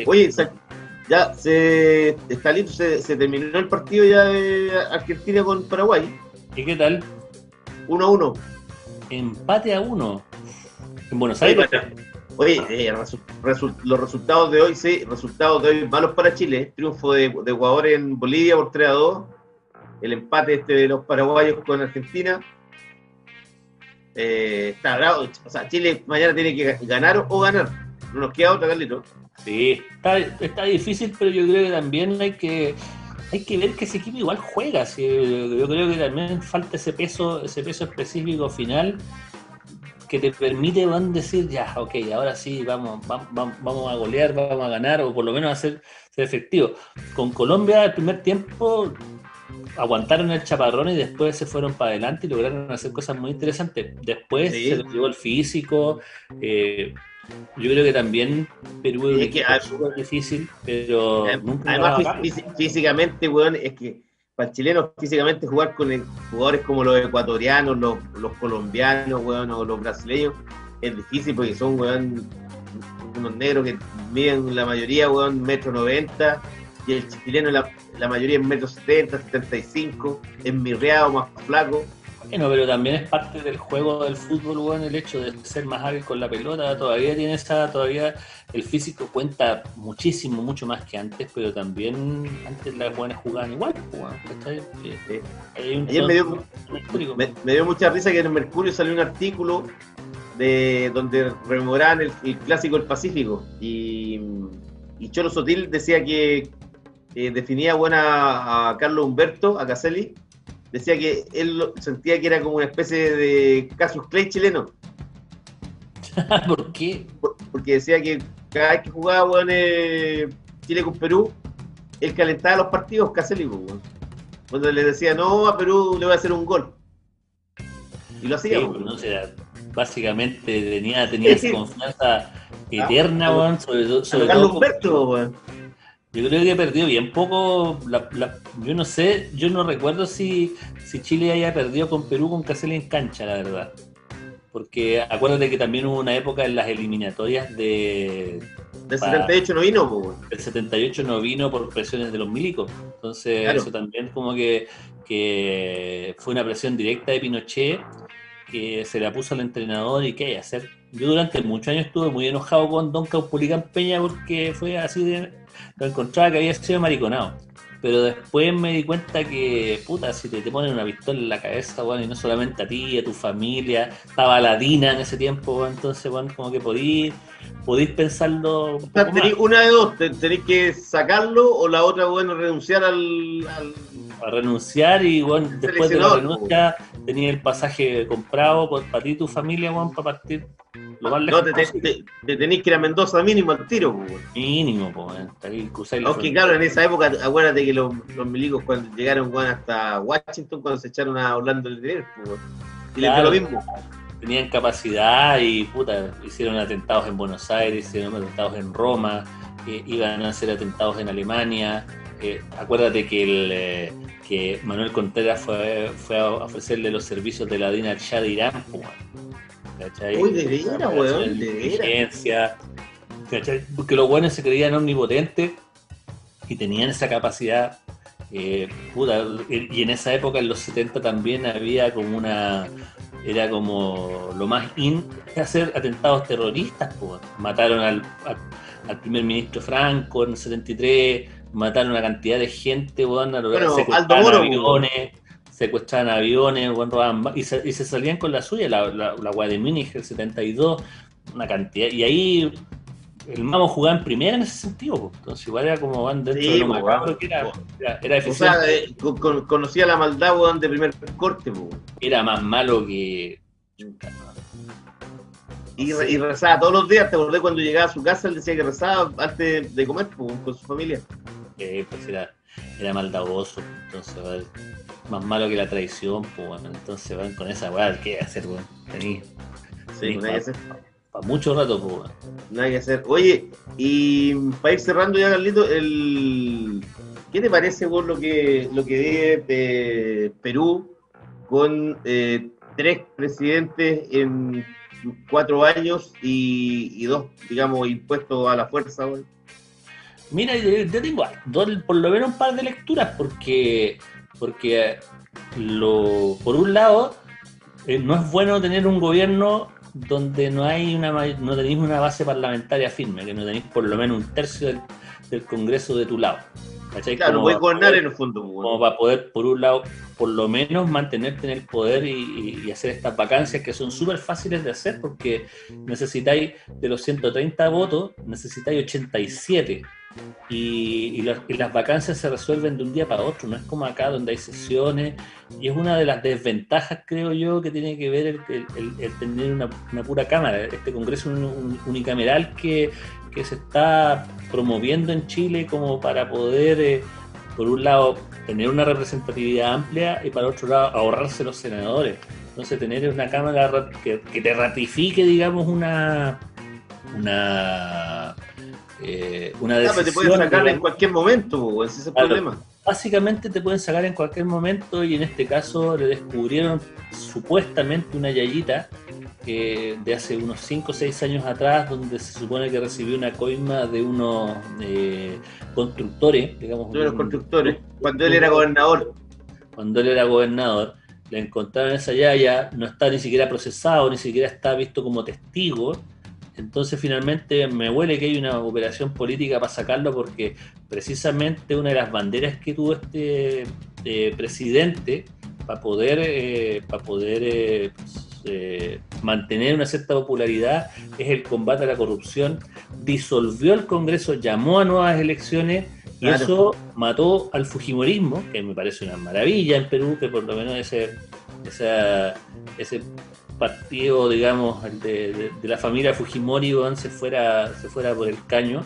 Oye, ya se está listo, se, se terminó el partido ya de Argentina con Paraguay, ¿Y qué tal? 1 a 1. Empate a uno. En Buenos Aires. Oye, eh, resu- resu- los resultados de hoy, sí, resultados de hoy malos para Chile. Triunfo de, de Ecuador en Bolivia por 3 a 2. El empate este de los paraguayos con Argentina. Eh, está bravo. O sea, Chile mañana tiene que ganar o ganar. No nos queda otra, Carlito. Sí, está, está difícil, pero yo creo que también hay que hay que ver que ese equipo igual juega. sí, yo creo que también falta ese peso, ese peso específico final que te permite van decir ya, ok, ahora sí vamos, vamos, vamos a golear, vamos a ganar, o por lo menos a ser, ser efectivo. Con Colombia el primer tiempo aguantaron el chaparrón y después se fueron para adelante y lograron hacer cosas muy interesantes. Después Sí. se les llegó el físico. eh, yo creo que también Perú es Es que, súper difícil, pero Eh, Además, fí- físicamente, weón, es que para el chileno físicamente jugar con el- jugadores como los ecuatorianos, los, los colombianos, weón, o los brasileños, es difícil porque son, weón, unos negros que miden la mayoría, weón, metro noventa, y el chileno la, la mayoría es metro setenta, setenta y cinco, es mirreado, más flaco. Bueno, pero también es parte del juego del fútbol, weón, el hecho de ser más hábil con la pelota. Todavía tiene esa, todavía el físico cuenta muchísimo, mucho más que antes, pero también antes las buenas jugaban igual, weón, Ayer me dio-. Me, me dio mucha risa que en el Mercurio salió un artículo de donde rememoraban el, el clásico del Pacífico y, y Cholo Sotil decía que eh, definía buena a Carlos Humberto, a Caselli, decía que él sentía que era como una especie de Cassius Clay chileno, ¿Por qué? por- porque decía que cada vez que jugaba weón, eh, Chile con Perú, él calentaba los partidos, Caselli, pues, weón. cuando le decía no a Perú le voy a hacer un gol. Y lo Sí, hacía, pero weón. no sé, básicamente tenía, tenía esa confianza eterna, Ah, weón, sobre, sobre lo Carlos todo Humberto. Yo creo que perdió bien poco. la- la- yo no sé, yo no recuerdo si, si Chile haya perdido con Perú con Caselli en cancha, la verdad. Porque acuérdate que también hubo una época en las eliminatorias de, Del Pa- 78 no vino, del 78 no vino por presiones de los milicos. Entonces, Claro. eso también como que, que fue una presión directa de Pinochet que se la puso al entrenador y qué hay que hacer. Yo durante muchos años estuve muy enojado con Don Caupolicán Peña porque fue así de... Lo encontraba que había sido mariconado. Pero después me di cuenta que, puta, si te, te ponen una pistola en la cabeza, bueno, y no solamente a ti, a tu familia, estaba Ladina en ese tiempo, weón, entonces, bueno, como que podís, podís pensarlo un poco más. una de dos, te- tenéis que sacarlo o la otra, bueno, renunciar al, al- a renunciar y bueno, después de la renuncia tenía el pasaje comprado por, para ti y tu familia, bueno, para partir lo más No, lejos te, te- posible. te- te tenéis que ir a Mendoza mínimo al tiro, po, weón. mínimo, pues, Aunque claro, en esa época, acuérdate que los, los milicos cuando llegaron hasta Washington, cuando se echaron a Orlando Letelier, po, weón. y les dio Claro. lo mismo. tenían capacidad y puta, hicieron atentados en Buenos Aires, hicieron atentados en Roma, eh, iban a hacer atentados en Alemania. Eh, acuérdate que, el, eh, que Manuel Contreras fue, fue a ofrecerle los servicios de la DINA de Irán. weón. ¿Cachai? Uy, de veras, weón, de veras. Porque los buenos se creían omnipotentes y tenían esa capacidad. eh, puta, y en esa época, en los 70, también había como una. Era como lo más in hacer atentados terroristas. po. Mataron al, al, al primer ministro Franco en el 73, mataron a una cantidad de gente, weón, a lo- Bueno, Aldo Moro, aviones, secuestraban aviones, weón, robaban ba- y, se, y se salían con la suya, la, la, la weá de Múnich, el 72, una cantidad. Y ahí el Mamo jugaba en primera en ese sentido, po. entonces igual era como van dentro Sí, de lo macabro que era, era, era O sea, eh, con- con- conocía la maldad, weón, de primer corte, po. era más malo que. Y, re- y rezaba todos los días, te acordé cuando llegaba a su casa, él decía que rezaba antes de comer con su familia. Eh, pues era, era maldadoso, entonces weón, más malo que la traición, pues bueno, entonces van con esa weá, ¿qué hacer, weón? Tení Sí, nada que hacer. para mucho rato, pues weón. Nada que hacer. Oye, y para ir cerrando ya, Carlito, el... ¿qué te parece vos lo que lo que vive eh, Perú con eh, tres presidentes en cuatro años y, y dos, digamos, impuestos a la fuerza? weón? Mira, yo, yo tengo dos, por lo menos un par de lecturas, porque, porque lo, por un lado, eh, no es bueno tener un gobierno donde no hay una no tenéis una base parlamentaria firme, que no tenéis por lo menos un tercio del, del Congreso de tu lado. ¿Cachai? Claro, Como voy a gobernar poder- en el fondo. weón. como para poder, por un lado, por lo menos mantenerte en el poder y, y- y hacer estas vacancias que son súper fáciles de hacer porque necesitáis de los 130 votos, necesitáis 87. Y, las- y vacancias se resuelven de un día para otro, no es como acá donde hay sesiones. Y es una de las desventajas, creo yo, que tiene que ver el, tener una, pura cámara. Este Congreso un- un- unicameral que, que se está promoviendo en Chile como para poder, eh, por un lado, tener una representatividad amplia y para otro lado, ahorrarse los senadores. Entonces, tener una cámara ra- que, que te ratifique, digamos, una. una eh, una Ah, pero te decisión, pueden sacar en cualquier momento, ese es el Claro. problema. básicamente te pueden sacar en cualquier momento y en este caso le descubrieron supuestamente una yayita que de hace unos 5 o 6 años atrás donde se supone que recibió una coima de unos eh, constructores, digamos, De los un- constructores, cuando él era gobernador. cuando él era gobernador, le encontraron esa yaya, no está ni siquiera procesado, ni siquiera está visto como testigo. Entonces finalmente me huele que hay una operación política para sacarlo porque precisamente una de las banderas que tuvo este eh, presidente para poder, eh, para poder eh, pues, eh, mantener una cierta popularidad es el combate a la corrupción. Disolvió el Congreso, llamó a nuevas elecciones y Claro. eso mató al Fujimorismo, que me parece una maravilla en Perú, que por lo menos ese, esa- ese partido, digamos, el de, de- de la familia Fujimori se fuera, se fuera por el caño.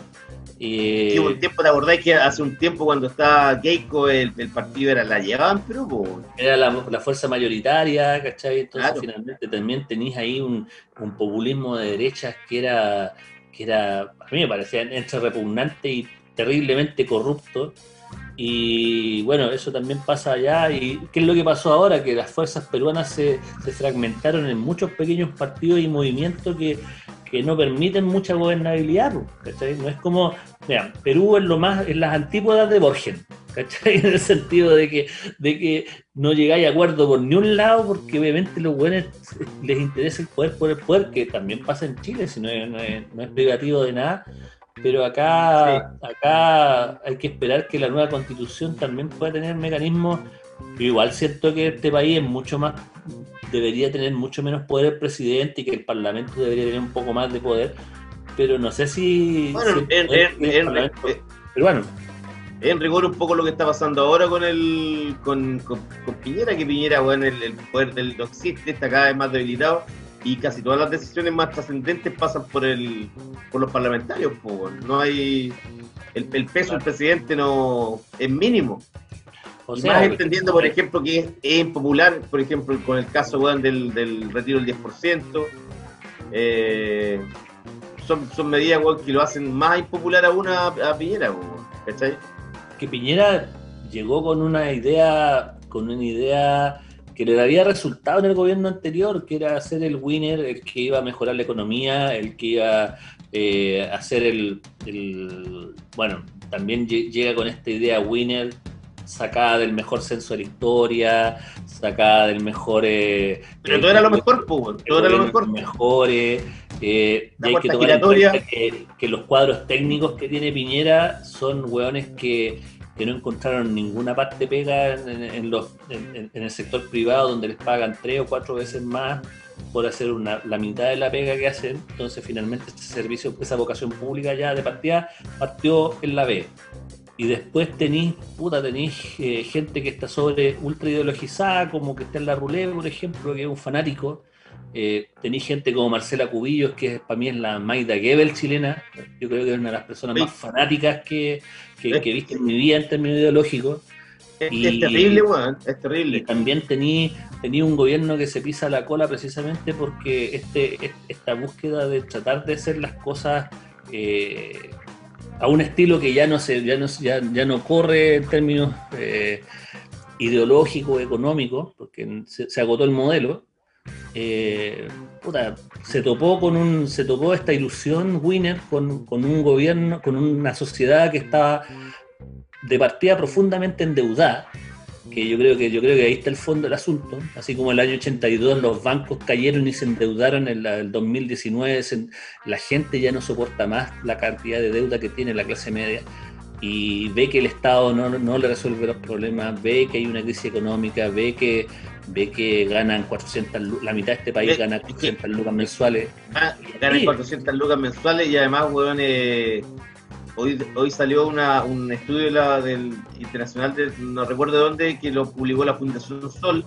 Y, Sí, un tiempo, ¿te acordás que hace un tiempo cuando estaba Keiko el, el partido era la llevaban, pero po, era la, la fuerza mayoritaria, ¿cachai? Entonces Claro. finalmente también tenéis ahí un, un populismo de derechas que era, que era, a mí me parecía entre repugnante y terriblemente corrupto. Y bueno, eso también pasa allá. ¿Y qué es lo que pasó ahora? Que las fuerzas peruanas se, se fragmentaron en muchos pequeños partidos y movimientos que, que no permiten mucha gobernabilidad. ¿cachai? No es como, vean, Perú es lo más, en las antípodas de Borgen, ¿cachai? En el sentido de que, de que no llegáis a acuerdo por ni un lado, porque obviamente los buenos les interesa el poder por el poder, que también pasa en Chile, si no no es privativo de nada. Pero acá, acá hay que esperar que la nueva constitución también pueda tener mecanismos. Yo igual siento que este país es mucho más, debería tener mucho menos poder el presidente y que el parlamento debería tener un poco más de poder. Pero no sé si. bueno, si en, Parlamento en- peruano. en rigor un poco lo que está pasando ahora con el con, con- con Piñera, que Piñera, bueno, el, el poder del no existe, está cada vez más debilitado y casi todas las decisiones más trascendentes pasan por el por los parlamentarios, no hay el, el peso del presidente no es mínimo. O Y más entendiendo, por ejemplo, que es, es impopular, por ejemplo, con el caso del, del retiro del 10%. eh, son, son medidas que lo hacen más impopular aún a, a Piñera, ¿cachai? que Piñera llegó con una idea, con una idea que le había resultado en el gobierno anterior, que era ser el winner, el que iba a mejorar la economía, el que iba eh, a hacer el, el- bueno, también lle- llega con esta idea winner sacada del mejor censo de la historia, sacada del mejor... eh, Pero eh, todo era lo mejor, el todo era lo mejor. mejores, eh, y hay que tomar en cuenta que, que los cuadros técnicos que tiene Piñera son hueones que, que no encontraron ninguna parte pega en, en- los, en el sector privado donde les pagan tres o cuatro veces más por hacer una, la mitad de la pega que hacen, entonces finalmente este servicio, esa vocación pública ya de partida partió en la B. Y después tenéis, puta, tenéis eh, gente que está sobre ultra ideologizada, como que está en la Rulé, por ejemplo, que es un fanático. Eh, tenéis gente como Marcela Cubillos, que es, para mí es la Maida Gebel chilena. Yo creo que es una de las personas Sí. más fanáticas que, que, que he visto en mi vida en términos ideológicos. Es, Y- es terrible, weón, es Y terrible. también tení, tení un gobierno que se pisa la cola precisamente porque este, es- esta búsqueda de tratar de hacer las cosas eh, a un estilo que ya no se, ya no, ya, ya no corre en términos eh, ideológicos, económicos, porque se, se agotó el modelo. Eh, se topó con un, se topó esta ilusión winner con, con un gobierno, con una sociedad que estaba de partida profundamente endeudada, que yo creo que yo creo que ahí está el fondo del asunto, así como el año 82 los bancos cayeron y se endeudaron en el 2019, se- la gente ya no soporta más la cantidad de deuda que tiene la clase media y ve que el Estado no, no le resuelve los problemas, ve que hay una crisis económica, ve que ve que ganan 400 lu- la mitad de este país gana es que- 400 lucas mensuales. Ah, ganan Sí. 400 lucas mensuales y además, weón, eh, hoy, hoy salió una, un estudio de la, del internacional, de, no recuerdo de dónde, que lo publicó la Fundación Sol,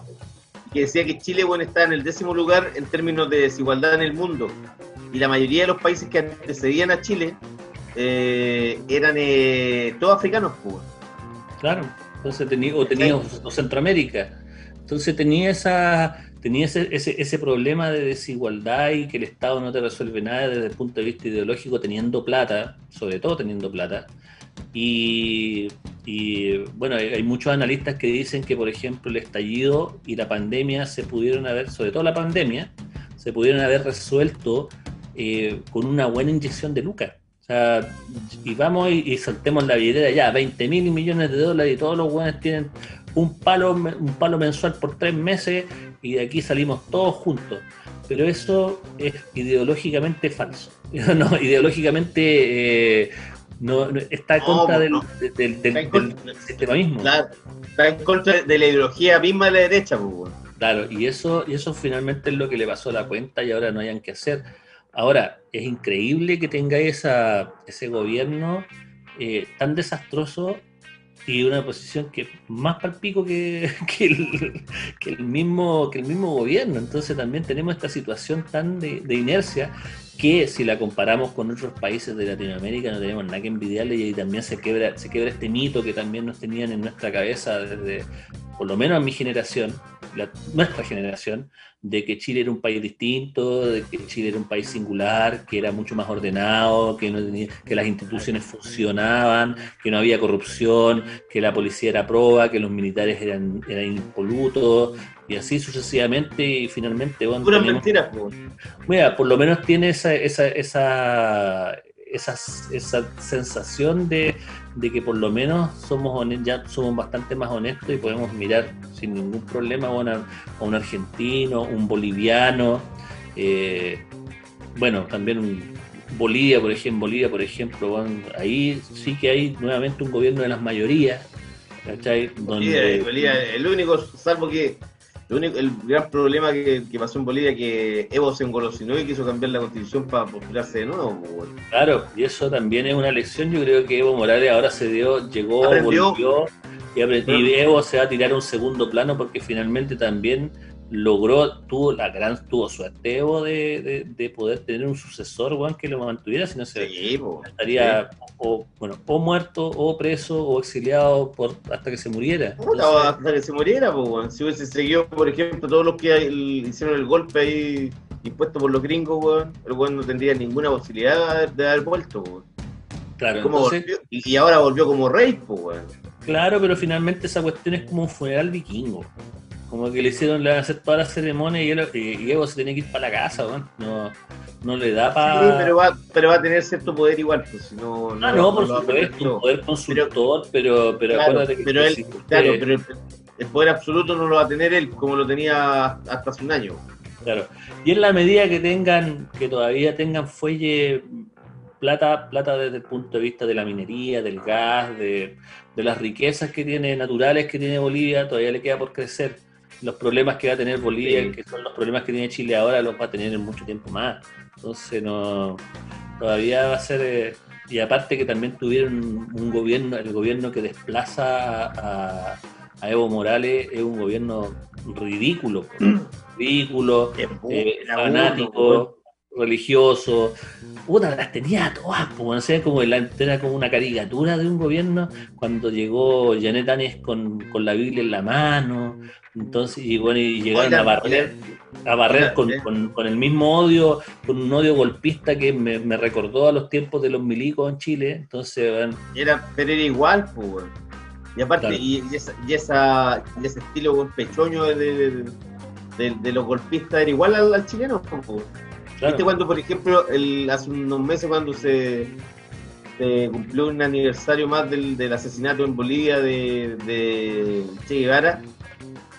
que decía que Chile, weón, está en el décimo lugar en términos de desigualdad en el mundo. Y la mayoría de los países que antecedían a Chile eh, eran eh, todos africanos, pues. Claro, entonces tenía, o tenía o Centroamérica. Entonces tenía esa tenía ese, ese, ese problema de desigualdad y que el Estado no te resuelve nada desde el punto de vista ideológico teniendo plata, sobre todo teniendo plata. Y, y, bueno, hay, muchos analistas que dicen que, por ejemplo, el estallido y la pandemia se pudieron haber, sobre todo la pandemia, se pudieron haber resuelto eh, con una buena inyección de lucas. O sea, y vamos y, y saltemos la billetera ya, 20 mil millones de dólares y todos los buenos tienen un palo, un palo mensual por tres meses y de aquí salimos todos juntos. Pero eso es ideológicamente falso. No, ideológicamente eh, no, no- está en contra del, no. del, del- del- Está en contra. del sistema mismo. Claro, está en contra de la ideología misma de la derecha, pues. Claro, y eso, y eso finalmente es lo que le pasó a la cuenta y ahora no hayan que hacer. Ahora, es increíble que tengáis esa, ese gobierno eh, tan desastroso y una posición que más palpico que, que, el mismo, que el mismo gobierno. Entonces también tenemos esta situación tan de, de inercia que si la comparamos con otros países de Latinoamérica no tenemos nada que envidiarle y ahí también se quebra, se quebra este mito que también nos tenían en nuestra cabeza desde, por lo menos a mi generación, la- nuestra generación, de que Chile era un país distinto, de que Chile era un país singular, que era mucho más ordenado, que, no tenía- que las instituciones funcionaban, que no había corrupción, que la policía era proba, que los militares eran, eran impolutos, y así sucesivamente, y finalmente, bueno, Puras mentiras. Mira, por lo menos tiene esa, esa, esa, esa, esa sensación de, de que por lo menos somos ya somos bastante más honestos y podemos mirar sin ningún problema a, una- a un argentino, un boliviano, eh, bueno, también un Bolivia, por ejemplo, Bolivia, por ejemplo, bueno, ahí sí que hay nuevamente un gobierno de las mayorías, ¿cachai? Bolivia, Bolivia, el único, salvo que el, único, el gran problema que, que pasó en Bolivia que Evo se engolosinó y quiso cambiar la constitución para postularse de nuevo. pues. Claro, y eso también es una lección. Yo creo que Evo Morales ahora se dio, llegó, Aprendió. volvió y, y Evo se va a tirar a un segundo plano porque finalmente también logró, tuvo la gran, tuvo suerte de, de, de poder tener un sucesor, weón, que lo mantuviera, si no se Sí, po. estaría o, bueno, o muerto, o preso, o exiliado por, hasta que se muriera. Puta, Entonces, hasta que se muriera, pues, weón. Si hubiese seguido, por ejemplo, todos los que hicieron el golpe ahí impuesto por los gringos, weón, el weón no tendría ninguna posibilidad de, haber vuelto, claro, Como entonces, volvió- y, ahora volvió como rey, pues, claro, pero finalmente esa cuestión es como un funeral vikingo. Como que le hicieron, le van a hacer toda la ceremonia y, él, y Evo se tiene que ir para la casa, weón. No, no le da para. Sí, pero va, pero va a tener cierto poder igual, pues, si no... Ah, no, por supuesto, un poder consultor, pero, pero Claro, acuérdate que pero él, claro, pero el poder absoluto no lo va a tener él como lo tenía hasta hace un año. Claro. Y en la medida que tengan, que todavía tengan fuelle plata, plata desde el punto de vista de la minería, del gas, de, de las riquezas que tiene, naturales que tiene Bolivia, todavía le queda por crecer. Los problemas que va a tener Bolivia, Sí. que son los problemas que tiene Chile ahora, los va a tener en mucho tiempo más. Entonces no todavía va a ser eh, y aparte que también tuvieron un gobierno, el gobierno que desplaza a, a Evo Morales es un gobierno ridículo, ridículo, eh, fanático, religioso. Puta, las tenía todas, no sé, como la, era como una caricatura de un gobierno cuando llegó Janet Áñez con, con la Biblia en la mano. Entonces, y bueno, y llegaron Oigan, a barrer, a barrer con, eh. con- con el mismo odio, con un odio golpista que me, me recordó a los tiempos de los milicos en Chile. Entonces, bueno, Era, pero era igual, pues. Y aparte, Claro. y, y esa, y, esa, y ese estilo pechoño de, de, de- de los golpistas era igual al, al chileno, pues. Claro, ¿Viste cuando, por ejemplo, el, hace unos meses cuando se, se cumplió un aniversario más del, del asesinato en Bolivia de, de Che Guevara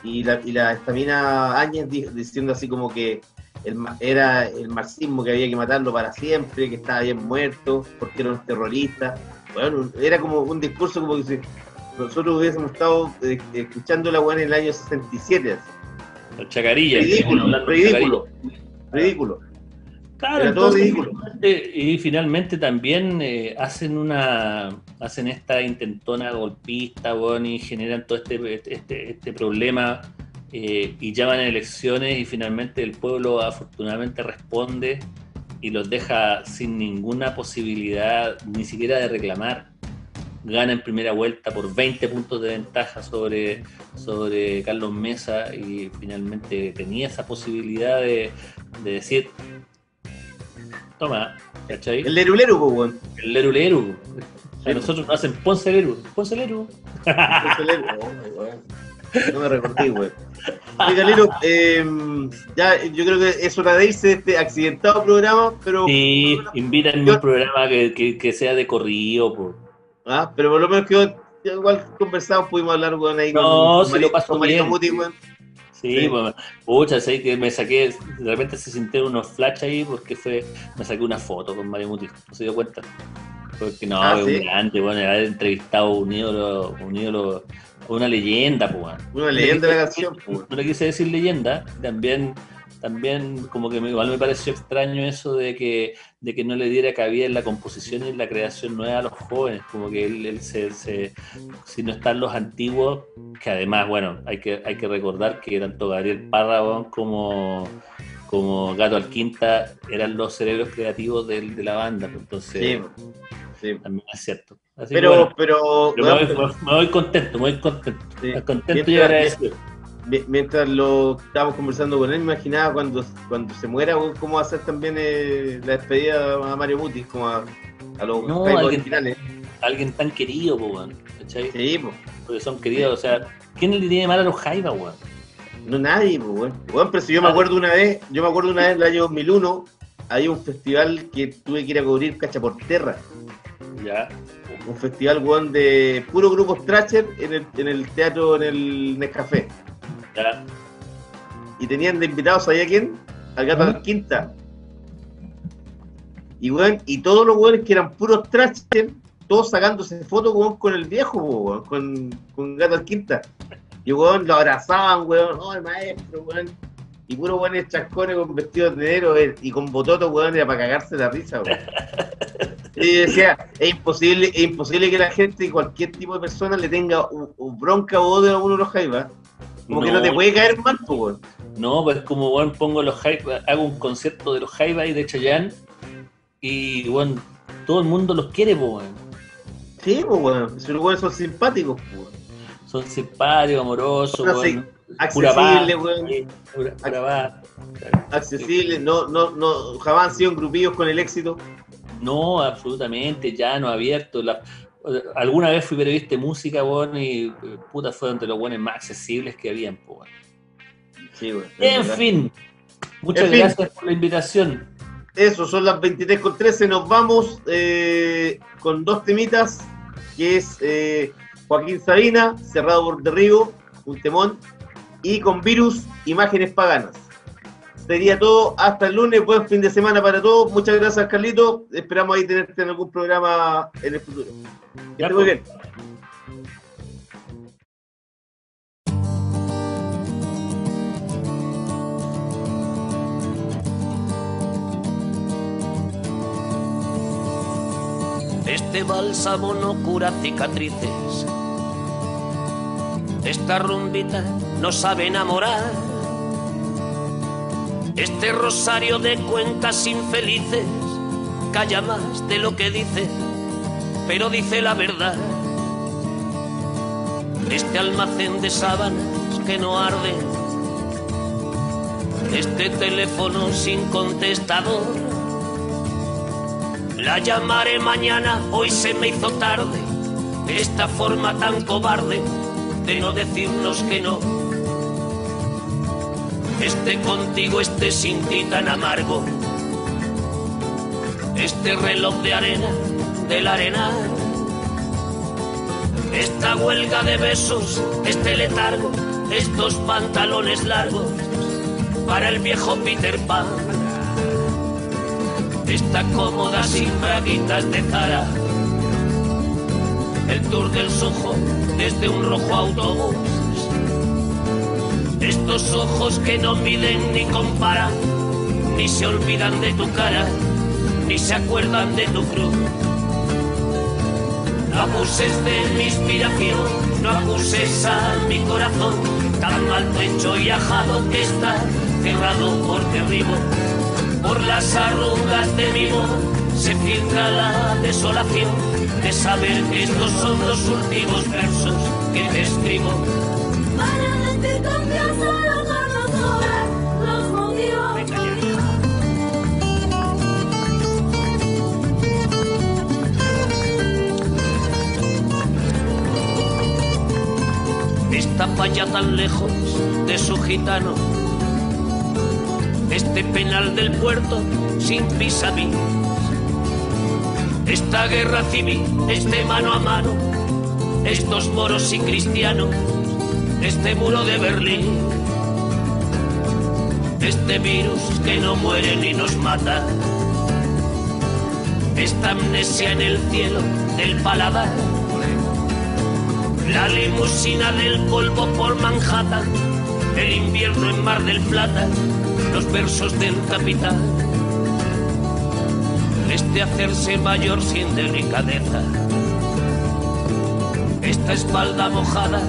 y la, y la estamina Áñez di- diciendo así como que el, era el marxismo que había que matarlo para siempre, que estaba bien muerto, porque era un terrorista. Bueno, era como un discurso como que si nosotros hubiésemos estado eh, escuchando la weá en el año 67. así. los chacarillas. Ridículo, ridículo, ridículo. Claro, entonces, y finalmente también eh, hacen una hacen esta intentona golpista, bueno, y generan todo este, este, este problema eh, y llaman a elecciones y finalmente el pueblo afortunadamente responde y los deja sin ninguna posibilidad ni siquiera de reclamar. Gana en primera vuelta por 20 puntos de ventaja sobre, sobre Carlos Mesa y finalmente tenía esa posibilidad de, de decir, toma, ¿cachai? El leruleru, weón. El Leru Leru. A nosotros nos hacen Ponce Leru. Ponce Leru. Oh, weón. No me recordé, weón. Oiga, Lero, eh, ya yo creo que es hora de irse de este accidentado programa, pero, Sí, invítanme a un programa que, que, que sea de corrido. po. ah, pero por lo menos quedó, igual conversamos, pudimos hablar weón, ahí No, con, con lo paso con bien. Muti, weón. Sí, Sí. pues, pucha, sé que me saqué, de repente se sintieron unos flash ahí porque fue, me saqué una foto con Mario Muti, no se dio cuenta. Porque no, Ah, es ¿sí? un grande, bueno, haber entrevistado un ídolo, un ídolo, una leyenda, pues. Una leyenda de la canción, pues. no le quise decir leyenda, también, también como que me- igual me pareció extraño eso de que, de que no le diera cabida en la composición y en la creación nueva a los jóvenes, como que él, él se, se- si no están los antiguos, que además, bueno, hay que, hay que recordar que tanto Gabriel Parra como, como Gato Alquinta eran los cerebros creativos del- de, la banda, pues, entonces Sí, sí. también es cierto. Así Pero, bueno, pero, pero me, voy, me voy contento, me voy contento, Sí. contento y agradecido. Mi- mientras lo estábamos conversando con él, me imaginaba cuando, cuando se muera, cómo va a ser también eh, la despedida a Mario Muti, como a, a los No, alguien- originales. alguien tan querido, po. Sí. Porque son queridos, o sea, ¿quién le tiene mal a los Jaivas, weón? No nadie, pues, weón. Weón, pero si yo me acuerdo una vez, yo me acuerdo una vez en el año 2001, había un festival que tuve que ir a cubrir Cacha por Terra. Ya, Un festival, weón, de puro grupo Thrasher en el, en el teatro, en el Nescafé. Ya, Y tenían de invitados, ¿sabía quién? Al Gato ¿Mm? Quinta. Y, weón, y todos los weones que eran puros Thrasher, todos sacándose fotos, weón, con el viejo, weón, con, con Gato Quinta. Y, weón, lo abrazaban, weón, oh, el maestro, weón. Y puro weones chascones con vestidos de negro y con bototos, weón, era para cagarse la risa, weón. Y decía, es imposible, es imposible que la gente y cualquier tipo de persona le tenga un, un bronca o odio a uno de los jaivas. Como que no te puede caer mal, pues, weón. No, pues como bueno, pongo los high, hago un concierto de los Jaivas de Chayanne y bueno, todo el mundo los quiere, pues. weón. Sí, pues, weón. Los weones son simpáticos, pues. weón. Son simpáticos, amorosos, así, weón. Pura paz, accesibles, weón. sí, pura- pura no, no, no, jamás han sido engrupidos con el éxito. No, absolutamente, llano, abierto. La, alguna vez fui periodista de música, weón, y eh, puta fue entre los buenos más accesibles que habían, weón. Sí, weón. En fin, muchas En fin. gracias por la invitación. Eso, son las 23 con 13. Nos vamos eh, con dos temitas, que es eh, Joaquín Sabina, Cerrado por Derribo, un temón, y con Virus, Imágenes Paganas. Sería todo. Hasta el lunes. Buen fin de semana para todos. Muchas gracias, Carlito. Esperamos ahí tenerte en algún programa en el futuro. Que esté muy bien. Este bálsamo no cura cicatrices. Esta rumbita no sabe enamorar. Este rosario de cuentas infelices calla más de lo que dice, pero dice la verdad. Este almacén de sábanas que no arde. Este teléfono sin contestador. La llamaré mañana, hoy se me hizo tarde. Esta forma tan cobarde de no decirnos que no. Este contigo, este sin ti tan amargo. Este reloj de arena del arenal. Esta huelga de besos, este letargo, estos pantalones largos para el viejo Peter Pan. Esta cómoda sin braguitas de Zara. El tour del Soho desde un rojo autobús. Estos ojos que no miden ni comparan, ni se olvidan de tu cara, ni se acuerdan de tu cruz. No abuses de mi inspiración, no acuses a mi corazón, tan maltrecho y ajado que está cerrado por derribo. Por las arrugas de mi voz se filtra la desolación de saber que estos son los últimos versos que te escribo. Esta falla tan lejos de su gitano. Este penal del puerto sin vis a. Esta guerra civil, este mano a mano. Estos moros y cristianos. Este muro de Berlín. Este virus que no muere ni nos mata. Esta amnesia en el cielo del paladar. La limusina del polvo por Manhattan, el invierno en Mar del Plata, los versos del capitán. Este hacerse mayor sin delicadeza, esta espalda mojada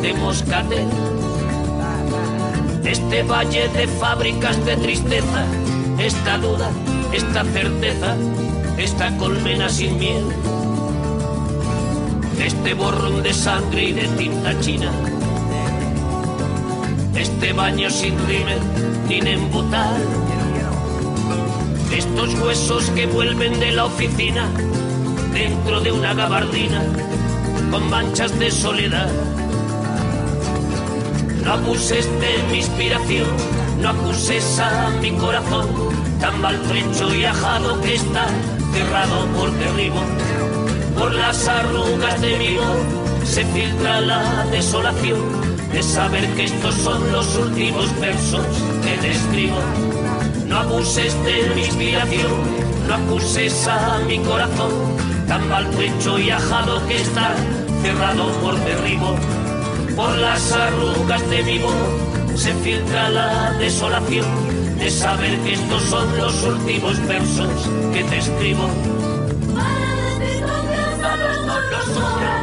de moscatel, este valle de fábricas de tristeza, esta duda, esta certeza, esta colmena sin miel este borrón de sangre y de tinta china, este baño sin rímel ni embutar, estos huesos que vuelven de la oficina dentro de una gabardina con manchas de soledad. No abuses de mi inspiración, no acuses a mi corazón, tan maltrecho y ajado que está cerrado por derribo. Por las arrugas de mi voz se filtra la desolación de saber que estos son los últimos versos que te escribo. No abuses de mi inspiración, no acuses a mi corazón, tan maltrecho y ajado que está cerrado por derribo. Por las arrugas de mi voz se filtra la desolación de saber que estos son los últimos versos que te escribo. 冲动。